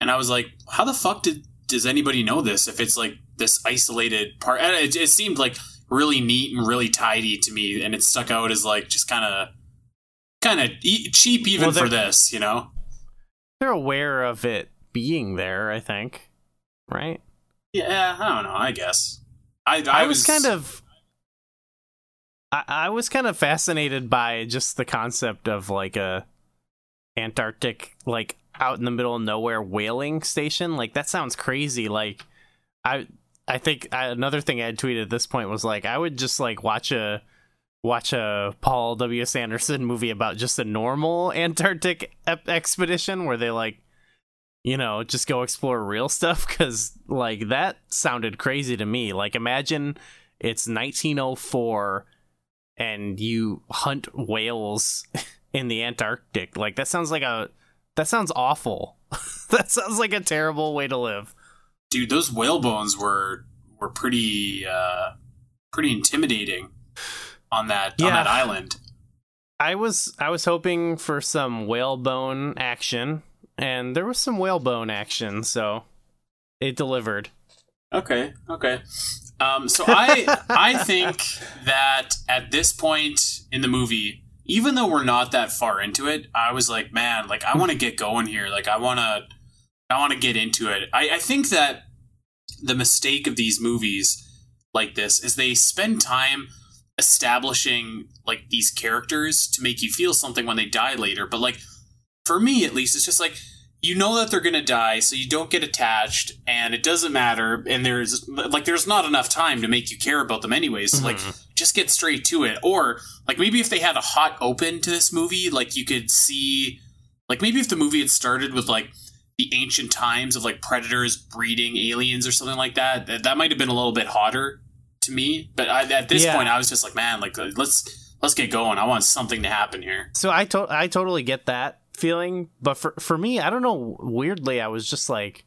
And I was like, how the fuck did does anybody know this? If it's like this isolated part, and it, it seemed like really neat and really tidy to me, and it stuck out as like just kind of kind of e- cheap even well, for this, you know. They're aware of it being there, I think, right? Yeah, I don't know. I guess I I, I was, was, kind of. I, I was kind of fascinated by just the concept of like a Antarctic, like out in the middle of nowhere whaling station. Like that sounds crazy. Like I I think uh, another thing I had tweeted at this point was like I would just like watch a watch a Paul W. S. Anderson movie about just a normal Antarctic ep- expedition where they like you know just go explore real stuff because like that sounded crazy to me. Like imagine it's 1904 and you hunt whales *laughs* in the Antarctic. Like that sounds like a that sounds awful. *laughs* that sounds like a terrible way to live dude, those whale bones were were pretty uh, pretty intimidating on that yeah. on that island. I was I was hoping for some whalebone action, and there was some whalebone action, so it delivered. Okay, okay. Um, so *laughs* I I think that at this point in the movie, even though we're not that far into it, I was like, man, like I want to get going here. Like I want to I want to get into it. I, I think that the mistake of these movies like this is they spend time establishing like these characters to make you feel something when they die later. But like for me at least, it's just like you know that they're gonna die, so you don't get attached, and it doesn't matter. And there's like there's not enough time to make you care about them anyways. So, mm-hmm. like just get straight to it. Or like maybe if they had a hot open to this movie, like you could see like maybe if the movie had started with like the ancient times of like predators breeding aliens or something like that. That, that might have been a little bit hotter to me. But I, at this yeah. point, I was just like, man, like let's let's get going. I want something to happen here. So I to- I totally get that feeling, but for for me, I don't know. Weirdly, I was just like,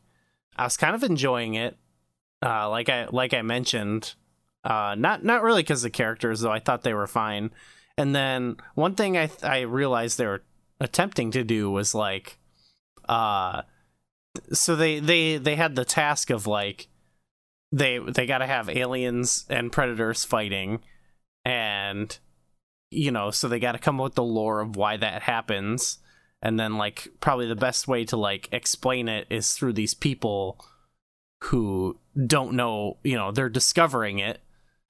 I was kind of enjoying it. Uh, like I like I mentioned, uh, not not really because the characters though. I thought they were fine. And then one thing I I realized they were attempting to do was like, uh so they they they had the task of like they they got to have aliens and predators fighting and you know, so they got to come up with the lore of why that happens. And then, like, probably the best way to, like, explain it is through these people who don't know, you know, they're discovering it.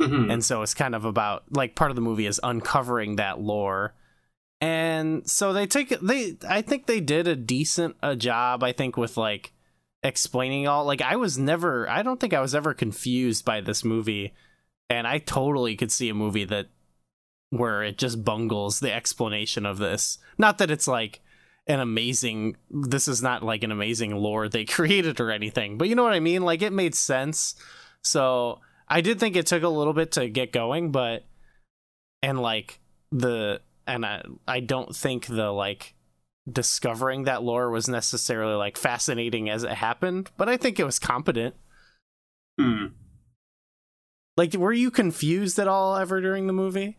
Mhm. And so it's kind of about, like, part of the movie is uncovering that lore. And so they take they, I think they did a decent a job, I think, with, like, explaining all. Like, I was never, I don't think I was ever confused by this movie. And I totally could see a movie that where it just bungles the explanation of this. Not that it's like an amazing this is not like an amazing lore they *laughs* created or anything, but you know what I mean? Like it made sense. So I did think it took a little bit to get going, but and like the and I I don't think the like discovering that lore was necessarily like fascinating as it happened, but I think it was competent. Hmm. Like were you confused at all ever during the movie?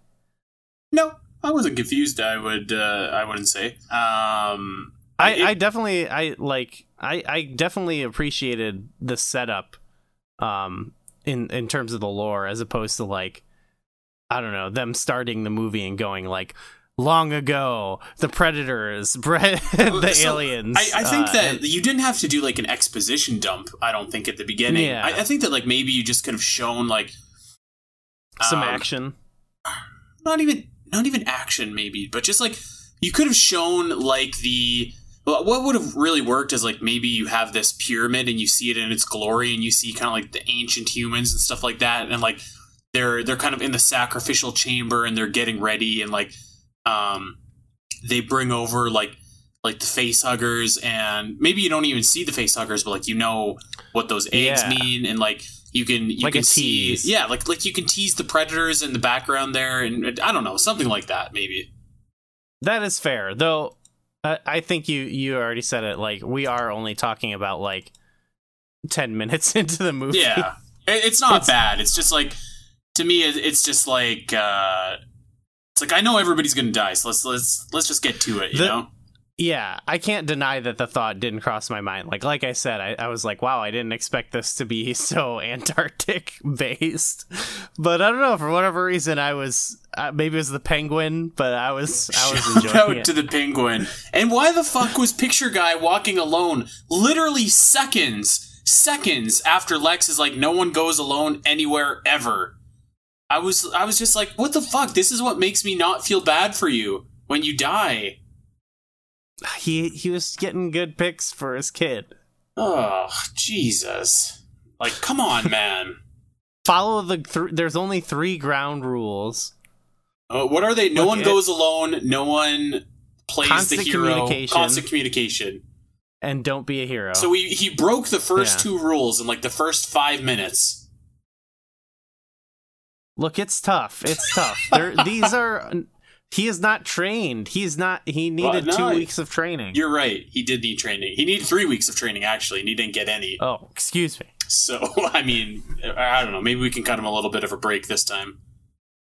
No, I wasn't confused. I would. Uh, I wouldn't say. Um, I, it- I definitely I like I, I definitely appreciated the setup um in in terms of the lore as opposed to like I don't know them starting the movie and going like long ago the predators *laughs* bred the So, aliens I, I think uh, that and- you didn't have to do like an exposition dump. I don't think at the beginning. Yeah. I, I think that like maybe you just could have shown like some um, action Not even not even action, maybe, but just like you could have shown like the. Well, what would have really worked is like maybe you have this pyramid and you see it in its glory and you see kind of like the ancient humans and stuff like that and like they're they're kind of in the sacrificial chamber and they're getting ready and like um they bring over like like the face huggers and maybe you don't even see the face huggers but like you know what those eggs Yeah. mean and like you can you Like can see tease. yeah like like you can tease the predators in the background there and I don't know something like that maybe that is fair though I, I think you you already said it like we are only talking about like 10 minutes *laughs* into the movie yeah it's not It's- bad it's just like to me it's just like uh it's like I know everybody's gonna die so let's let's let's just get to it you The- know yeah i can't deny that the thought didn't cross my mind like like i said i, I was like wow i didn't expect this to be *laughs* so antarctic based but i don't know for whatever reason i was uh, maybe it was the penguin but i was i was *laughs* Shout enjoying out it to the penguin. And why the fuck was Picture Guy walking alone literally seconds, seconds after Lex is like, no one goes alone anywhere ever? I was, I was just like, what the fuck? This is what makes me not feel bad for you when you die. he he was getting good picks for his kid Oh, Jesus. Like, come on, *laughs* man. follow the th- there's only three ground rules Uh, what are they? No Look, one it- goes alone. No one plays Constant the hero. communication. Constant communication. and don't be a hero So he he broke the first Yeah. two rules in like the first five minutes. Look, it's tough. It's tough. There, these are. He is not trained. He's not. He needed no, two weeks of training. You're right. He did need training. He needed three weeks of training actually, and he didn't get any. Oh, excuse me. So *laughs* I mean, I don't know. Maybe we can cut him a little bit of a break this time.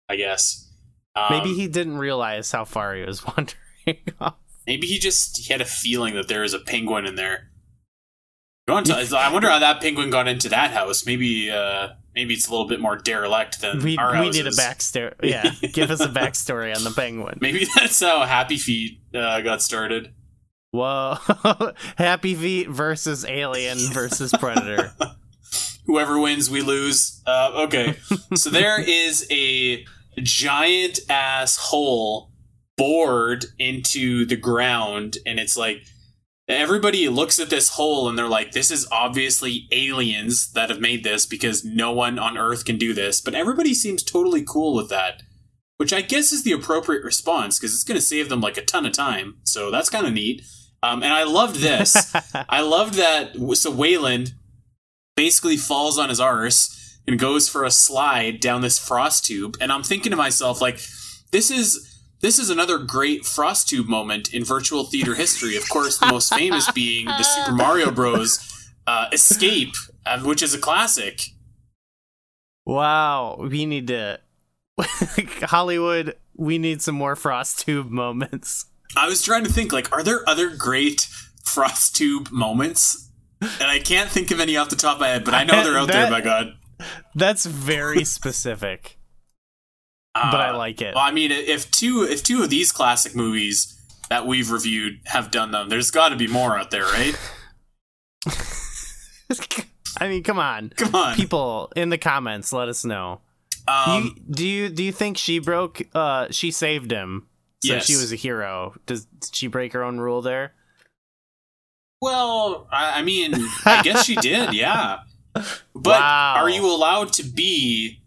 I guess. Um, Maybe he didn't realize how far he was *laughs* wandering off. Maybe he just he had a feeling that there was a penguin in there. To, I wonder how that penguin got into that house. Maybe uh maybe it's a little bit more derelict than We, our we houses. need a backstory. *laughs* Yeah, give us a backstory on the penguin. Maybe that's how Happy Feet uh, got started. Whoa. *laughs* Happy Feet versus Alien versus Predator. *laughs* Whoever wins, we lose. Uh, okay, so there is a giant ass hole bored into the ground, and it's like everybody looks at this hole and they're like, "This is obviously aliens that have made this because no one on Earth can do this." But everybody seems totally cool with that, which I guess is the appropriate response because it's going to save them like a ton of time. So that's kind of neat. Um, and I loved this. *laughs* I loved that. So Weyland basically falls on his arse and goes for a slide down this frost tube, and I'm thinking to myself, like, this is this is another great frost tube moment in virtual theater history. Of course, the most famous *laughs* being the Super Mario Bros. Uh, Escape, uh, which is a classic. wow. We need to. *laughs* Hollywood, we need some more frost tube moments. I was trying to think, like, are there other great frost tube moments? And I can't think of any off the top of my head, but I know they're out there. *laughs* That- By God, That's very specific. Uh, but I like it. Well, I mean, if two if two of these classic movies that we've reviewed have done them, there's got to be more out there, right? *laughs* I mean, come on, Come on, people in the comments, let us know. Um, you, do you do you think she broke? Uh, she saved him, so Yes. she was a hero. Does did she break her own rule there? well, I, I mean, *laughs* I guess she did, yeah. But Wow. are you allowed to be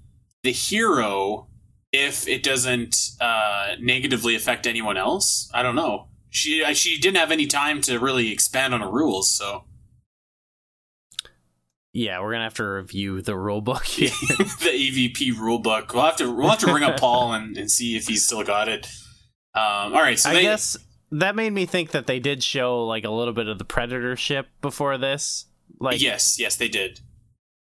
the hero if it doesn't uh, negatively affect anyone else? I don't know. She she didn't have any time to really expand on her rules, so Yeah, we're gonna have to review the rule book here. *laughs* the AVP rulebook. We'll have to we'll have to ring up Paul and, and see if he's still got it. Um, all right, so I they, guess that made me think that they did show like a little bit of the predator ship before this. Like, yes, yes, they did.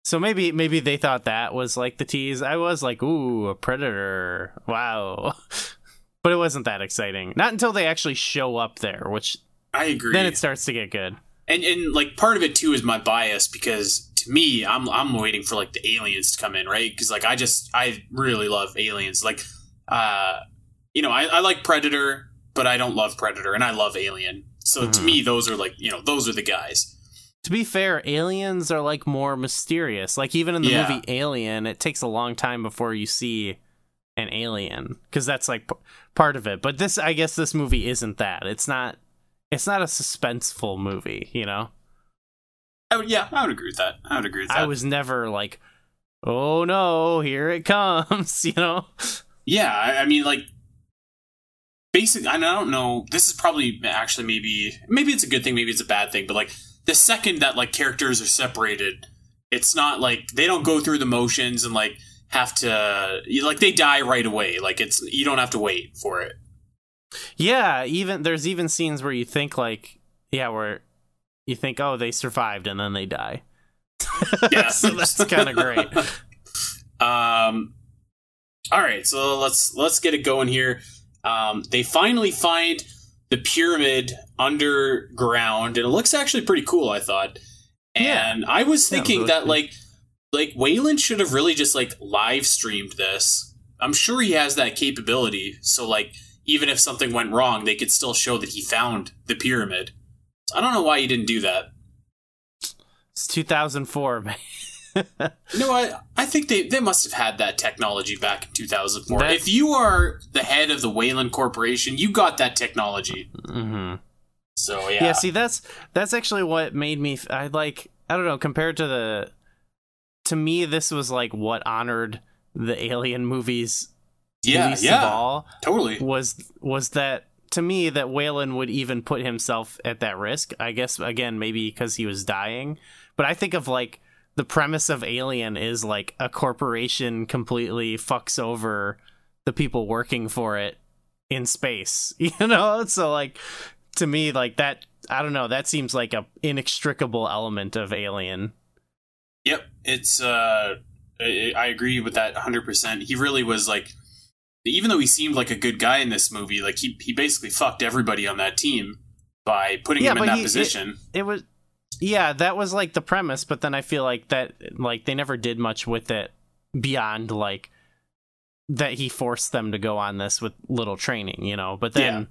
So maybe maybe they thought that was like the tease. I was like, ooh, a predator, wow, *laughs* but it wasn't that exciting. Not until they actually show up there, which I agree. then it starts to get good. and and like part of it too is my bias because to me, I'm I'm waiting for like the aliens to come in, right? Because like I just I really love aliens. Like, uh, you know, I, I like Predator, but I don't love Predator, and I love Alien. So to Mhm. me, those are like you know those are the guys. To be fair, aliens are like more mysterious. Like even in the Yeah. movie Alien, it takes a long time before you see an alien because that's like p- part of it. But this, I guess, this movie isn't that. It's not. It's not a suspenseful movie. You know, I would, yeah, I would agree with that. I would agree with that. I was never like, oh no, here it *laughs* comes. You know. Yeah, I, I mean, like, basically, I don't know. This is probably actually maybe maybe it's a good thing, maybe it's a bad thing. But like the second that like characters are separated, it's not like they don't go through the motions and like have to like they die right away. Like it's you don't have to wait for it. Yeah, even there's even scenes where you think like, yeah, where you think, oh, they survived and then they die. *laughs* Yeah. so that's kind of great. *laughs* Um, all right, so let's let's get it going here. Um, they finally find the pyramid underground, and it looks actually pretty cool. I thought, Yeah. and I was Yeah, thinking really that cool. like like Weyland should have really just like live streamed this. I'm sure he has that capability. So like even if something went wrong, they could still show that he found the pyramid. So I don't know why he didn't do that. It's 2004, man. No, I I think they, they must have had that technology back in 2004. That- if you are the head of the Weyland Corporation, you got that technology. hmm So Yeah. yeah, see, that's that's actually what made me. I like. I don't know. Compared to the, to me, this was like what honored the Alien movies yeah, least yeah, of all. totally. was was that to me that Weyland would even put himself at that risk. I guess again maybe because he was dying, but I think of like the premise of Alien is like a corporation completely fucks over the people working for it in space, *laughs* you know? So like to me like that I don't know, that seems like a inextricable element of Alien. Yep, it's. uh I, I agree with that 100. percent He really was like, even though he seemed like a good guy in this movie, like he he basically fucked everybody on that team by putting Yeah, him in that he- position. it was yeah that was like the premise but then i feel like that like they never did much with it beyond like that he forced them to go on this with little training you know? But then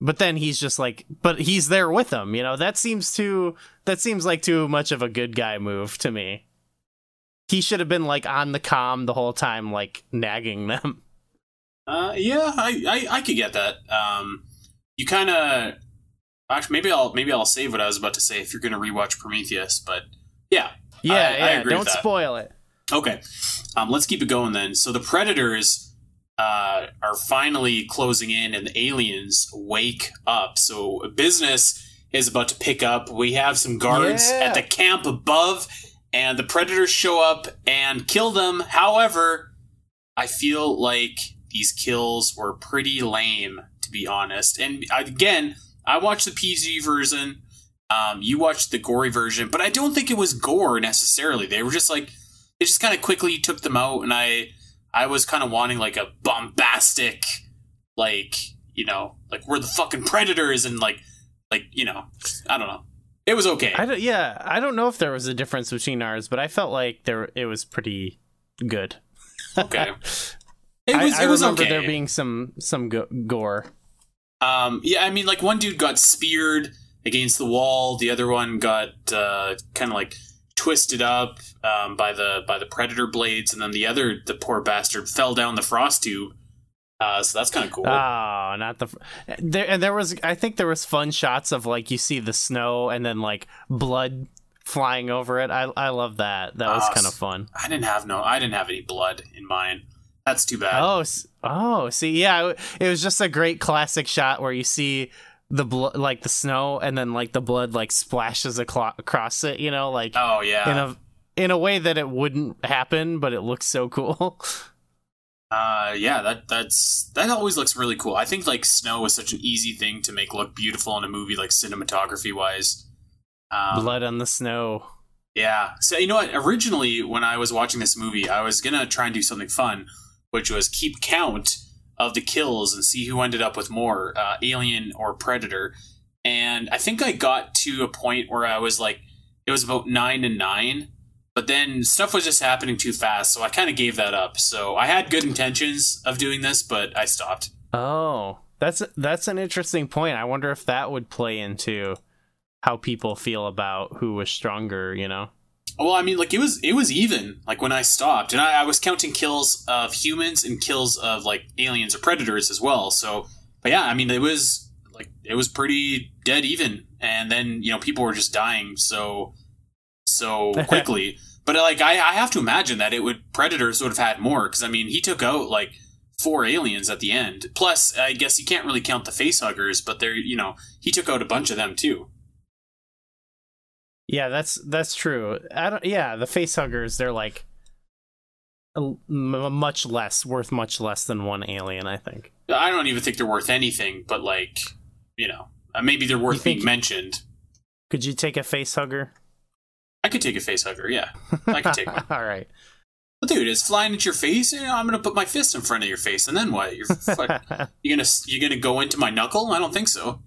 but then he's just like but he's there with them you know? That seems too that seems like too much of a good guy move to me. He should have been like on the com the whole time like nagging them. Uh, yeah, I, I, I could get that. Um, you kind of actually maybe I'll maybe I'll save what I was about to say if you're going to rewatch Prometheus, but yeah, yeah I yeah agree don't that. spoil it okay. Um, let's keep it going then. So the predators uh, are finally closing in, and the aliens wake up. So business is about to pick up. We have some guards Yeah. at the camp above, and the predators show up and kill them. However, I feel like these kills were pretty lame, to be honest. And again, I watched the PG version. Um, you watched the gory version, but I don't think it was gore necessarily. They were just like they just kind of quickly took them out, and I I was kind of wanting like a bombastic, like you know, like we're the fucking predators, and like like you know, I don't know. It was okay. I don't, yeah, I don't know if there was a difference between ours, but I felt like there it was pretty good. okay. *laughs* It was I, I it was remember okay. there being some some go- gore. Um, yeah, I mean, like one dude got speared against the wall. The other one got uh, kind of like twisted up um, by the by the predator blades, and then the other, the poor bastard, fell down the frost tube. Uh, so that's kind of cool. Oh, not the there. And there was, I think there was fun shots of like you see the snow and then like blood flying over it. I I love that. That was Ah, kind of fun. I didn't have no, I didn't have any blood in mine. That's too bad. Oh, oh, see, yeah, it was just a great classic shot where you see the blood, like the snow, and then like the blood like splashes aclo- across it. You know, like Oh, yeah. in a in a way that it wouldn't happen, but it looks so cool. *laughs* Uh, yeah, that that's that always looks really cool. I think like snow is such an easy thing to make look beautiful in a movie, like cinematography wise. Um, blood on the snow. Yeah. So you know what? Originally, when I was watching this movie, I was gonna try and do something fun, which was keep count of the kills and see who ended up with more, uh, alien or predator. And I think I got to a point where I was like, it was about nine to nine, but then stuff was just happening too fast, so I kind of gave that up. So I had good intentions of doing this, but I stopped. Oh, that's that's an interesting point. I wonder if that would play into how people feel about who was stronger. You know. Well, I mean, like it was it was even like when I stopped, and I, I was counting kills of humans and kills of like aliens or predators as well. So, but yeah, I mean, it was like it was pretty dead even, and then you know people were just dying so so *laughs* quickly. but like I, I have to imagine that it would predators would have had more because I mean he took out like four aliens at the end. Plus, I guess you can't really count the facehuggers, but they're you know he took out a bunch of them too. Yeah, that's that's true. I don't. Yeah, the facehuggers they're like a, m- much less worth much less than one alien. I think. I don't even think they're worth anything, but like, you know, uh, maybe they're worth You being mentioned. Could you take a facehugger? I could take a face hugger, yeah. I could take one. *laughs* All right. Dude, it's flying at your face, and I'm gonna put my fist in front of your face, and then what? You're *laughs* fuck, you gonna you're gonna go into my knuckle? I don't think so.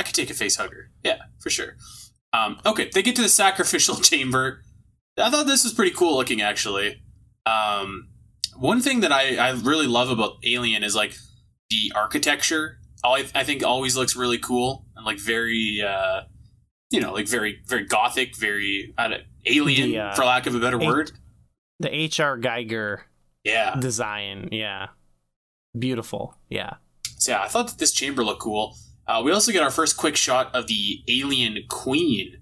I could take a face hugger, yeah, for sure. Um, okay, they get to the sacrificial *laughs* chamber. I thought this was pretty cool looking, actually. Um, one thing that I, I really love about Alien is like the architecture. I, I think always looks really cool and like very, uh, you know, like very very gothic, very don't, alien, The, uh, for lack of a better a- word. the H.R. Giger Yeah. design. Yeah. Beautiful. Yeah. So yeah, I thought that this chamber looked cool. Uh, we also get our first quick shot of the alien queen.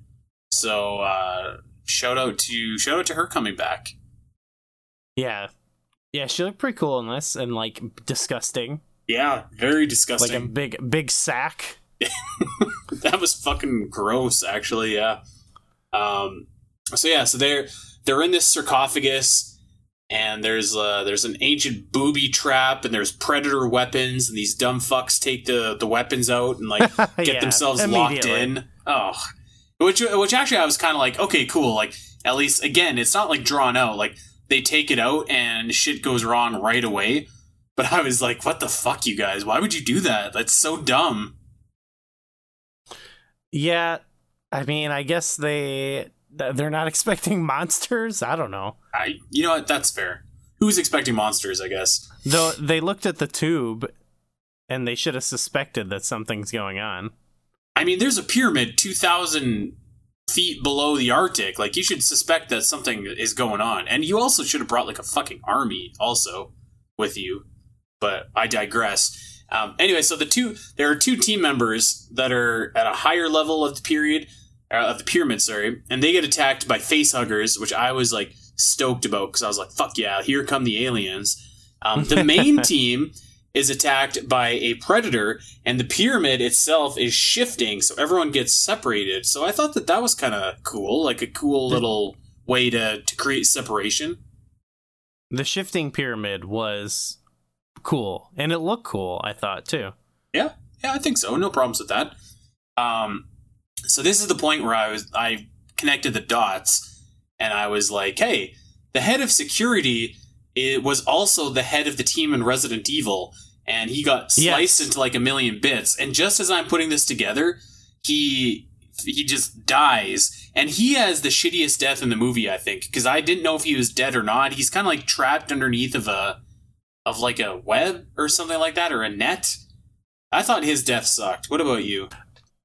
So uh, shout out to shout out to her coming back. Yeah. Yeah, she looked pretty cool in this and like disgusting. Yeah, very disgusting. Like a big big sack. *laughs* that was fucking gross, actually. Yeah. Um. So yeah, so they're they're in this sarcophagus, and there's uh there's an ancient booby trap, and there's predator weapons, and these dumb fucks take the the weapons out and like *laughs* get Yeah, themselves locked in. Oh, which which actually I was kind of like, okay, cool. Like at least again, it's not like drawn out. Like they take it out and shit goes wrong right away. But I was like, what the fuck, you guys? Why would you do that? That's so dumb. Yeah. I mean, I guess they they're not *laughs* expecting monsters. I don't know. I, you know what? That's fair. Who's expecting monsters? I guess. Though they looked at the tube and they should have suspected that something's going on. I mean, there's a pyramid two thousand feet below the Arctic. Like, you should suspect that something is going on, and you also should have brought like a fucking army also with you. But I digress. Um, anyway, so the two there are two team members that are at a higher level of the period uh, of the pyramid, sorry, and they get attacked by facehuggers, which I was like stoked about because I was like, "Fuck yeah, here come the aliens." Um, the main *laughs* team is attacked by a predator, and the pyramid itself is shifting, so everyone gets separated. So I thought that that was kind of cool, like a cool little way to to create separation. The shifting pyramid was cool and it looked cool, I thought too. Yeah, yeah, I think so. No problems with that. Um, so this is the point where I was I connected the dots, and I was like, hey, the head of security it was also the head of the team in Resident Evil, and he got sliced Yes. into like a million bits. And just as I'm putting this together, he he just dies, and he has the shittiest death in the movie. I think because I didn't know if he was dead or not. He's kind of like trapped underneath of a of like a web or something like that or a net. I thought his death sucked. What about you?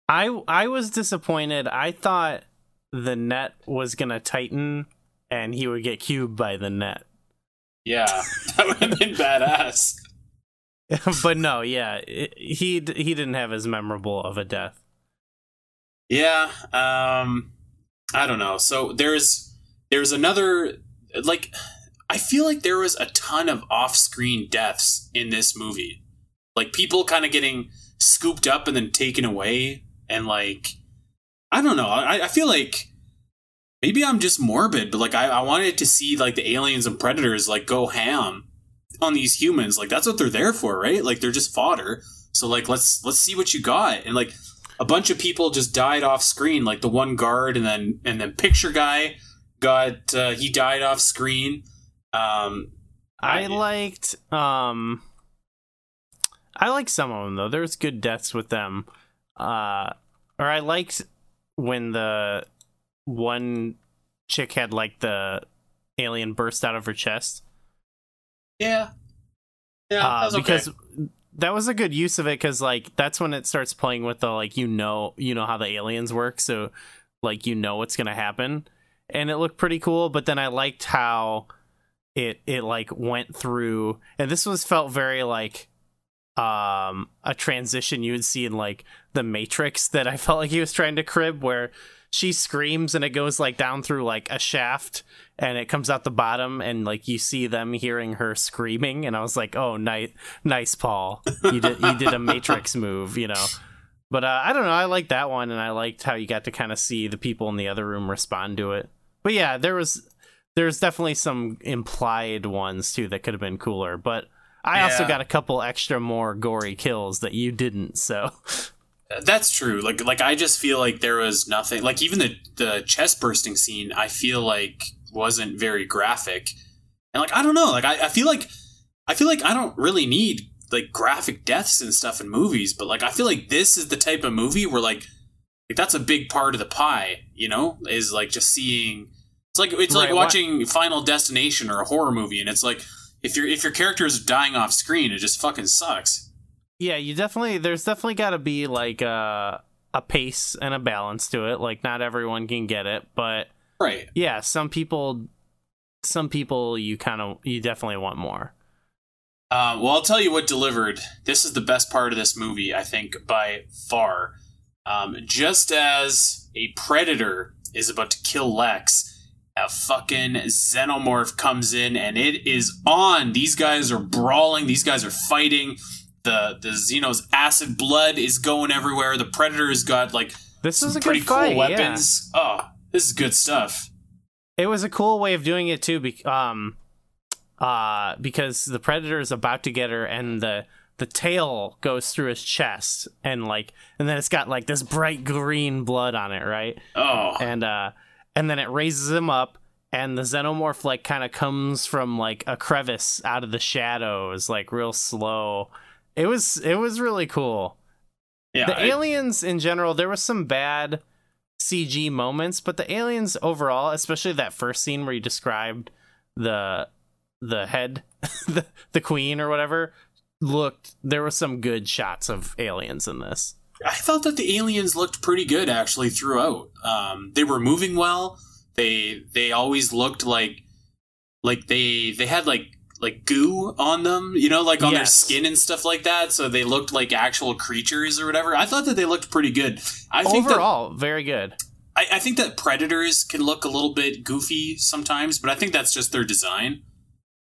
I I was disappointed. I thought the net was gonna tighten and he would get cubed by the net. Yeah, *laughs* that would have been badass. *laughs* but no, yeah, it, he he didn't have as memorable of a death. Yeah, um, I don't know. So there's there's another like I feel like there was a ton of off-screen deaths in this movie, like people kind of getting scooped up and then taken away, and like I don't know. I, I feel like maybe I'm just morbid, but like I, I wanted to see like the aliens and predators like go ham on these humans. Like that's what they're there for, right? Like they're just fodder. So like let's let's see what you got. And like a bunch of people just died off screen, like the one guard and then and then picture guy got uh, he died off screen. Um I liked um I like some of them though. There's good deaths with them. Uh or I liked when the one chick had like the alien burst out of her chest. Yeah. Yeah, uh, that because okay. that was a good use of it because like that's when it starts playing with the like you know you know how the aliens work so like you know what's gonna happen and it looked pretty cool but then i liked how it it like went through and this was felt very like um a transition you would see in like the matrix that i *laughs* felt like he was trying to crib where she screams and it goes like down through like a shaft and it comes out the bottom and like you see them hearing her screaming and I was like, "Oh, nice nice Paul. You did you did a matrix *laughs* move, you know." But uh, I don't know, I liked that one and I liked how you got to kind of see the people in the other room respond to it. But yeah, there was there's definitely some implied ones too that could have been cooler, but I yeah. also got a couple extra more gory kills that you didn't, so uh, That's true. Like like I just feel like there was nothing like even the the chest bursting scene I feel like wasn't very graphic. And like I don't know, like I, I feel like I feel like I don't really need like graphic deaths and stuff in movies, but like I feel like this is the type of movie where like like that's a big part of the pie, you know, is like just seeing it's like it's right, like watching what? Final Destination or a horror movie and it's like if your if your character is dying off screen, it just fucking sucks. Yeah, you definitely there's definitely got to be like a a pace and a balance to it. Like not everyone can get it, but right. Yeah, some people some people you kind of you definitely want more. Uh, well, I'll tell you what delivered. This is the best part of this movie, I think, by far. Um, just as a predator is about to kill Lex, a fucking xenomorph comes in and it is on. These guys are brawling. These guys are fighting the the Xeno's acid blood is going everywhere. The Predator's got like this is a pretty cool fight, weapons. Yeah. Oh, this is good stuff. It was a cool way of doing it too, be- um, uh, because the Predator is about to get her, and the the tail goes through his chest, and like, and then it's got like this bright green blood on it, right? Oh, and uh, and then it raises him up, and the xenomorph like kind of comes from like a crevice out of the shadows, like real slow it was it was really cool. Yeah, the I, aliens in general, there was some bad CG moments, but the aliens overall, especially that first scene where you described the the head, *laughs* the the queen or whatever, looked there were some good shots of aliens in this. I thought that the aliens looked pretty good actually throughout. Um, they were moving well. They they always looked like like they they had like like goo on them, you know, like on yes. their skin and stuff like that. So they looked like actual creatures or whatever. I thought that they looked pretty good. I think overall that, very good. I, I think that predators can look a little bit goofy sometimes, but I think that's just their design.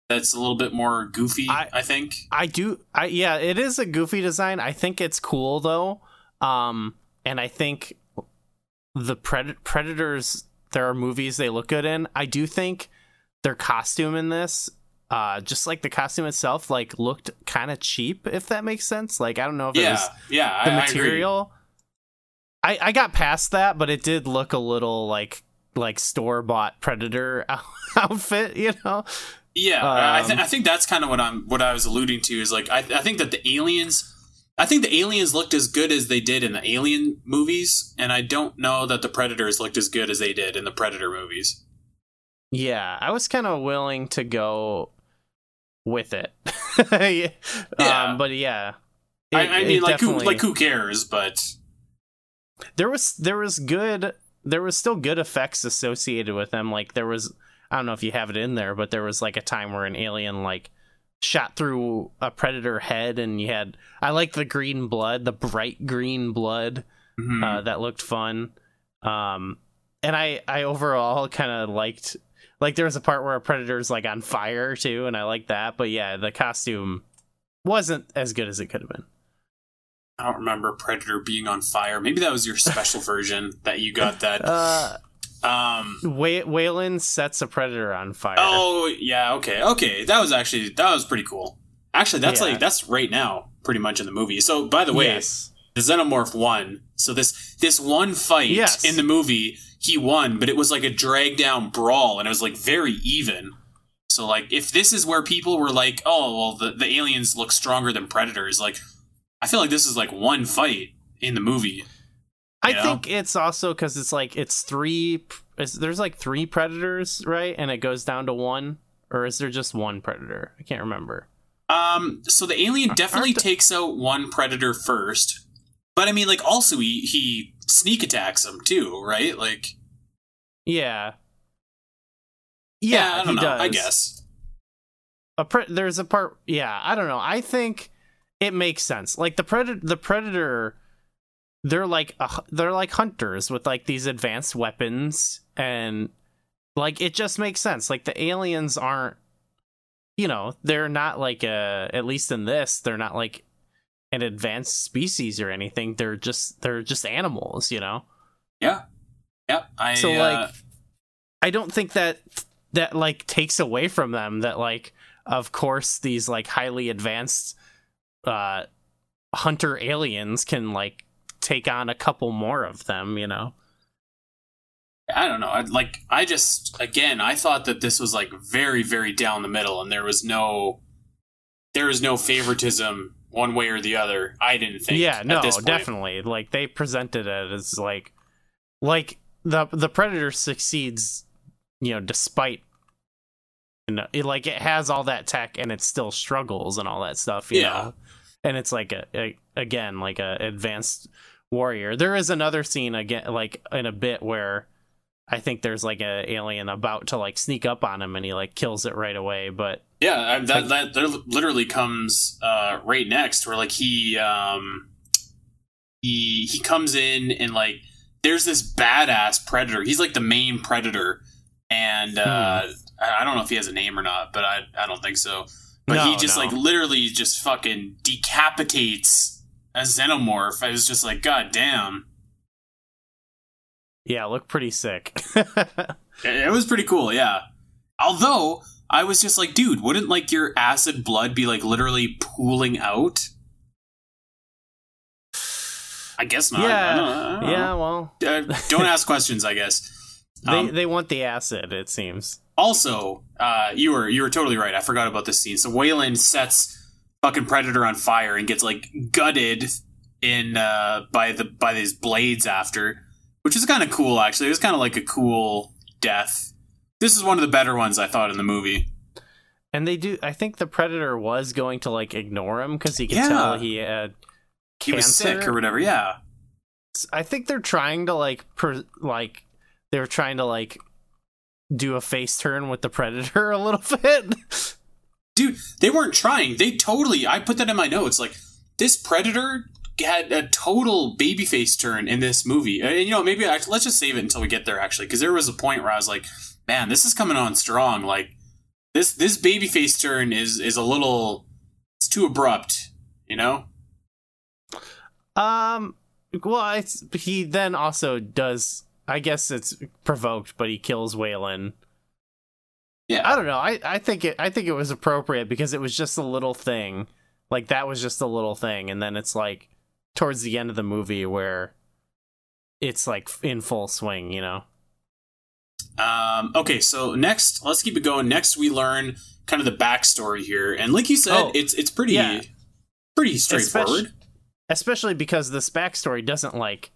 That's a little bit more goofy. I, I think. I do. I yeah, it is a goofy design. I think it's cool though, um, and I think the pred- predators. There are movies they look good in. I do think their costume in this uh just like the costume itself like looked kind of cheap if that makes sense like i don't know if yeah it was yeah the I, material I, I, I got past that but it did look a little like like store bought predator *laughs* outfit you know yeah um, I, th- I think that's kind of what i'm what i was alluding to is like I, I think that the aliens I think the aliens looked as good as they did in the Alien movies, and I don't know that the Predators looked as good as they did in the Predator movies. Yeah, I was kind of willing to go with it. *laughs* Yeah. Um, but yeah. I, It- I it mean, like who, like who cares? But there was there was good there was still good effects associated with them like there was i don't know if you have it in there but there was like a time where an alien like shot through a predator head and you had i like the green blood the bright green blood mhm. uh, that looked fun um and i i overall kind of liked like there was a part where a predator's like on fire too and i like that but yeah the costume wasn't as good as it could have been I don't remember Predator being on fire. Maybe that was your special *laughs* version that you got. That uh um. Way- Weyland sets a predator on fire. Oh yeah, okay, okay. That was actually that was pretty cool. Actually, that's Yeah. like that's right now, pretty much in the movie. So, by the way, yes. the Xenomorph won. So this this one fight Yes. in the movie, he won, but it was like a drag down brawl, and it was like very even. So like, if this is where people were like, "Oh, well, the the aliens look stronger than predators," like, I feel like this is like one fight in the movie. I know? think it's also because it's like it's three. Is, there's like three predators, right? And it goes down to one, or is there just one predator? I can't remember. Um, so the alien definitely Aren't takes out one predator first, but I mean, like, also he he sneak attacks him too, right? Like, Yeah. yeah, Yeah, I don't he know. does. I guess. a pre- there's a part. Yeah, I don't know. I think it makes sense. Like the predator, the predator, they're like hu- they're like hunters with like these advanced weapons, and like it just makes sense. Like the aliens aren't, you know, they're not like a. At least in this, they're not like an advanced species or anything. They're just they're just animals, you know. Yeah, yeah. I so uh, like i don't think that that like takes away from them that like of course these like highly advanced uh hunter aliens can like take on a couple more of them you know I don't know. I, like, I just again, I thought that this was like very, very down the middle, and there was no, there was no favoritism one way or the other. I didn't think. yeah no definitely like they presented it as like like the the predator succeeds you know despite you know it, like it has all that tech and it still struggles and all that stuff you Yeah. know and it's like a, a again like a advanced warrior there is another scene again like in a bit where i think there's like a alien about to like sneak up on him and he like kills it right away but Yeah, I, that that literally comes uh, right next, where like he um, he he comes in and like there's this badass predator. He's like the main predator, and uh, I I don't know if he has a name or not, but I I don't think so. But he just no. like literally just fucking decapitates a xenomorph. I was just like, God damn. yeah look pretty sick *laughs* It it was pretty cool, yeah. Although I was just like, dude, wouldn't like your acid blood be like literally pooling out? I guess not. Yeah. I don't- I don't yeah well Uh, don't ask questions. I guess. *laughs* they Um, they want the acid it seems also, uh, you were you were totally right. I forgot about this scene. So Weyland sets fucking Predator on fire and gets like gutted in uh, by the by these blades after, which is kind of cool. Actually, it was kind of like a cool death. This is one of the better ones I thought in the movie. And they do. I think the predator was going to like ignore him because he could Yeah. tell he had He was sick or whatever. Yeah. I think they're trying to like per, like they're trying to like do a face turn with the predator *laughs* a little bit. Dude, they weren't trying. They totally. I put that in my notes. Like this predator had a total babyface turn in this movie. And you know, maybe actually, let's just save it until we get there. Actually, because there was a point where I was like, "Man, this is coming on strong." Like this this babyface turn is is a little. It's too abrupt. You know. um. Well, he then also does. I guess it's provoked, but he kills Weyland. Yeah. I don't know. I, I think it I think it was appropriate because it was just a little thing. Like that was just a little thing and then it's like towards the end of the movie where it's like in full swing, you know. Um, okay, so next, let's keep it going. Next, we learn kind of the backstory here, and like you said, Oh, it's it's pretty yeah. pretty straightforward. especially because this backstory doesn't like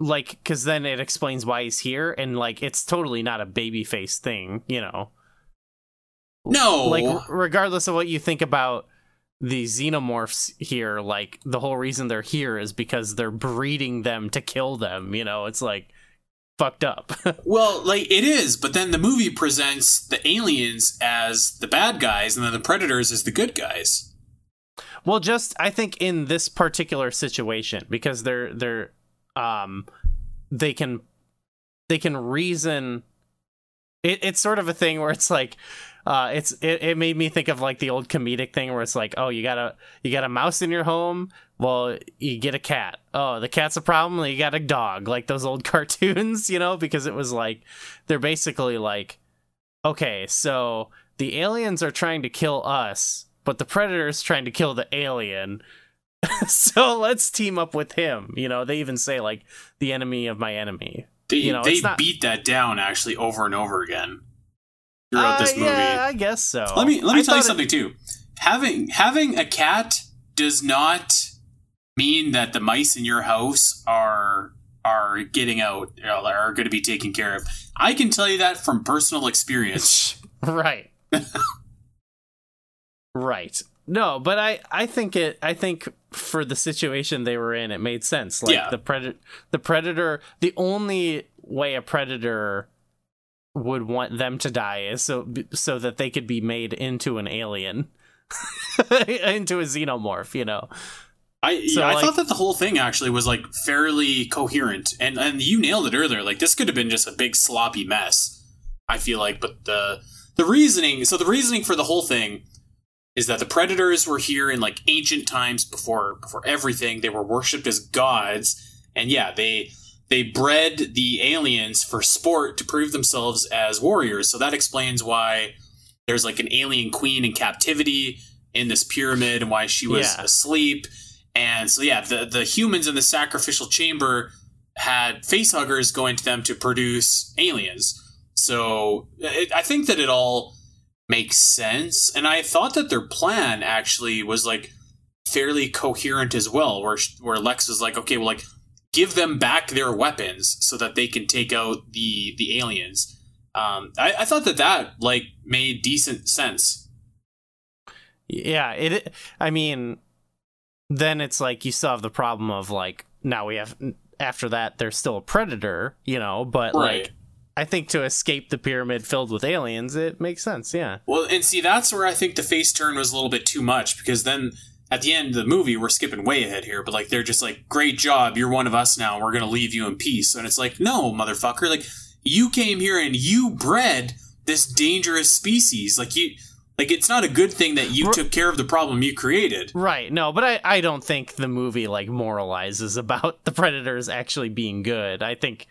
like because then it explains why he's here and like it's totally not a baby face thing you know No, like regardless of what you think about the xenomorphs here like the whole reason they're here is because they're breeding them to kill them you know? It's like fucked up. *laughs* Well, like it is, but then the movie presents the aliens as the bad guys and then the predators as the good guys. well just i think in this particular situation because they're they're um they can they can reason it, it's sort of a thing where it's like uh it's it, it made me think of like the old comedic thing where it's like oh you got a you got a mouse in your home? Well you get a cat. Oh the cat's a problem? You got a dog. Like those old *laughs* cartoons you know because it was like they're basically like okay so the aliens are trying to kill us but the predator's trying to kill the alien. *laughs* So let's team up with him. You know they even say like the enemy of my enemy. They You know, they not- beat that down actually over and over again throughout this Uh, movie. Yeah, I guess so. Let me let me I tell you thought it- something too. Having having a cat does not mean that the mice in your house are are getting out or are going to be taken care of. I can tell you that from personal experience. *laughs* right. right. No, but I I think it I think for the situation they were in it made sense. Like Yeah. the predator the predator the only way a predator would want them to die so so that they could be made into an alien. *laughs* into a xenomorph, you know. I So, yeah, I like- thought that the whole thing actually was like fairly coherent, and and you nailed it earlier. Like this could have been just a big sloppy mess. I feel like, but the the reasoning. So the reasoning for the whole thing is that the predators were here in like ancient times before before everything. They were worshipped as gods, and yeah, they they bred the aliens for sport to prove themselves as warriors. So that explains why there's like an alien queen in captivity in this pyramid and why she was Yeah. asleep. And so yeah, the the humans in the sacrificial chamber had facehuggers going to them to produce aliens. So it, I think that it all makes sense, and I thought that their plan actually was like fairly coherent as well. Where where Lex was like, okay, well, like give them back their weapons so that they can take out the the aliens. Um, I, I thought that that like made decent sense. Yeah, it. I mean, then it's like you still have the problem of like now we have after that there's still a predator, you know, but Right. like I think to escape the pyramid filled with aliens, it makes sense. Yeah, Well, and see, that's where I think the face turn was a little bit too much because then at the end of the movie, we're skipping way ahead here, but like they're just like, great job, you're one of us now, we're going to leave you in peace. And it's like, no, motherfucker, like you came here and you bred this dangerous species. Like you, like it's not a good thing that you took care of the problem you created. right. No, but I I don't think the movie like moralizes about *laughs* the predators actually being good. I think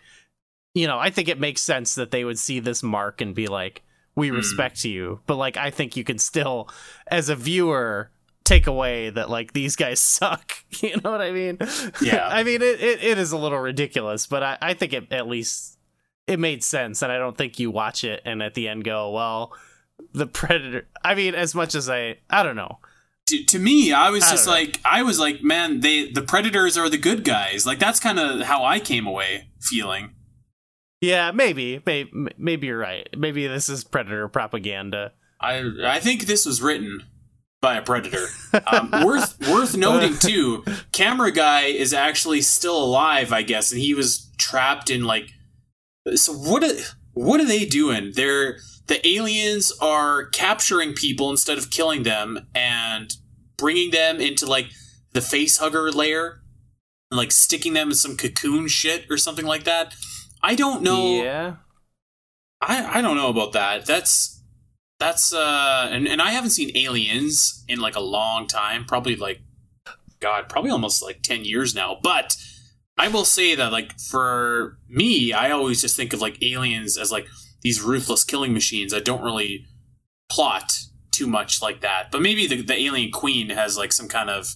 you know I think it makes sense that they would see this mark and be like, we Hmm. respect you, but like I think you can still as a viewer take away that like these guys *laughs* suck *laughs* you know what i mean Yeah. *laughs* i mean it, it, it is a little ridiculous but I, I think it at least it made sense and i don't think you watch it and at the end go well the predator i mean as much as i i don't know To, to me, I was I just like, I was like, man, they the predators are the good guys. Like that's kind of how I came away feeling. yeah maybe maybe, maybe you're right maybe this is predator propaganda I I think this was written by a predator. Um, worth worth noting *laughs* too, camera guy is actually still alive, I guess, and he was trapped in like. So what? Are, what are they doing? They're the aliens are capturing people instead of killing them and bringing them into like the face hugger layer and like sticking them in some cocoon shit or something like that. I don't know. yeah I, I don't know about that. That's that's uh and, and I haven't seen aliens in like a long time, probably like God, probably almost like ten years now. But I will say that like for me, I always just think of like aliens as like these ruthless killing machines. I don't really plot too much like that. But maybe the, the alien queen has like some kind of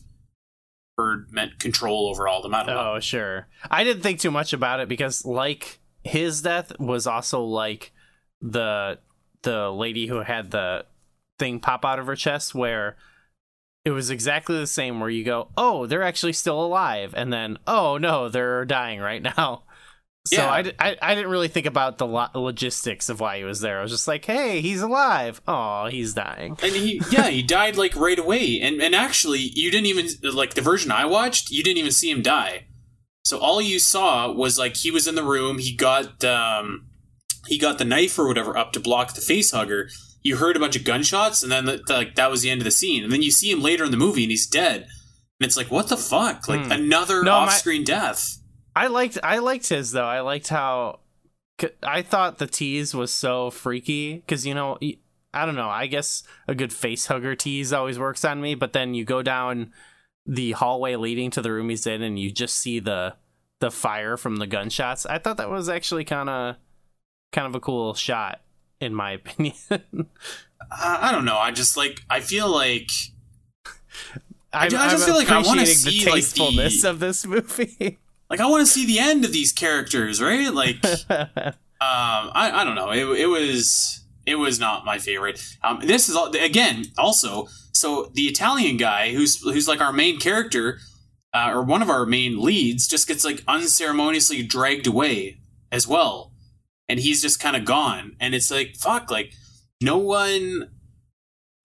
bird meant control over all of them. I don't know. Oh, sure. I didn't think too much about it because like his death was also like the the lady who had the thing pop out of her chest where it was exactly the same where you go, oh, they're actually still alive, and then oh no, they're dying right now. So Yeah. I, I, I didn't really think about the lo- logistics of why he was there. I was just like, hey, he's alive. Oh, he's dying. And he, yeah, he died like right away. And and actually, you didn't even like the version I watched. You didn't even see him die. So all you saw was like he was in the room. He got um, he got the knife or whatever up to block the face hugger. You heard a bunch of gunshots, and then like that was the end of the scene. And then you see him later in the movie, and he's dead. And it's like, what the fuck? Like Hmm. another No, off-screen death. I liked I liked his though. I liked how I thought the tease was so freaky because you know I don't know. I guess a good face hugger tease always works on me, but then you go down the hallway leading to the room he's in, and you just see the the fire from the gunshots. I thought that was actually kind of kind of a cool shot, in my *laughs* opinion. I, I don't know. I just like I feel like I, I just feel like I wanna see, the like, the- tastefulness of this movie. *laughs* like I want to see the end of these characters, right? Like. *laughs* Um, I, I don't know. It, it was it was not my favorite. Um, this is all, again also so the Italian guy who's who's like our main character uh, or one of our main leads just gets like unceremoniously dragged away as well, and he's just kind of gone. And it's like fuck, like no one.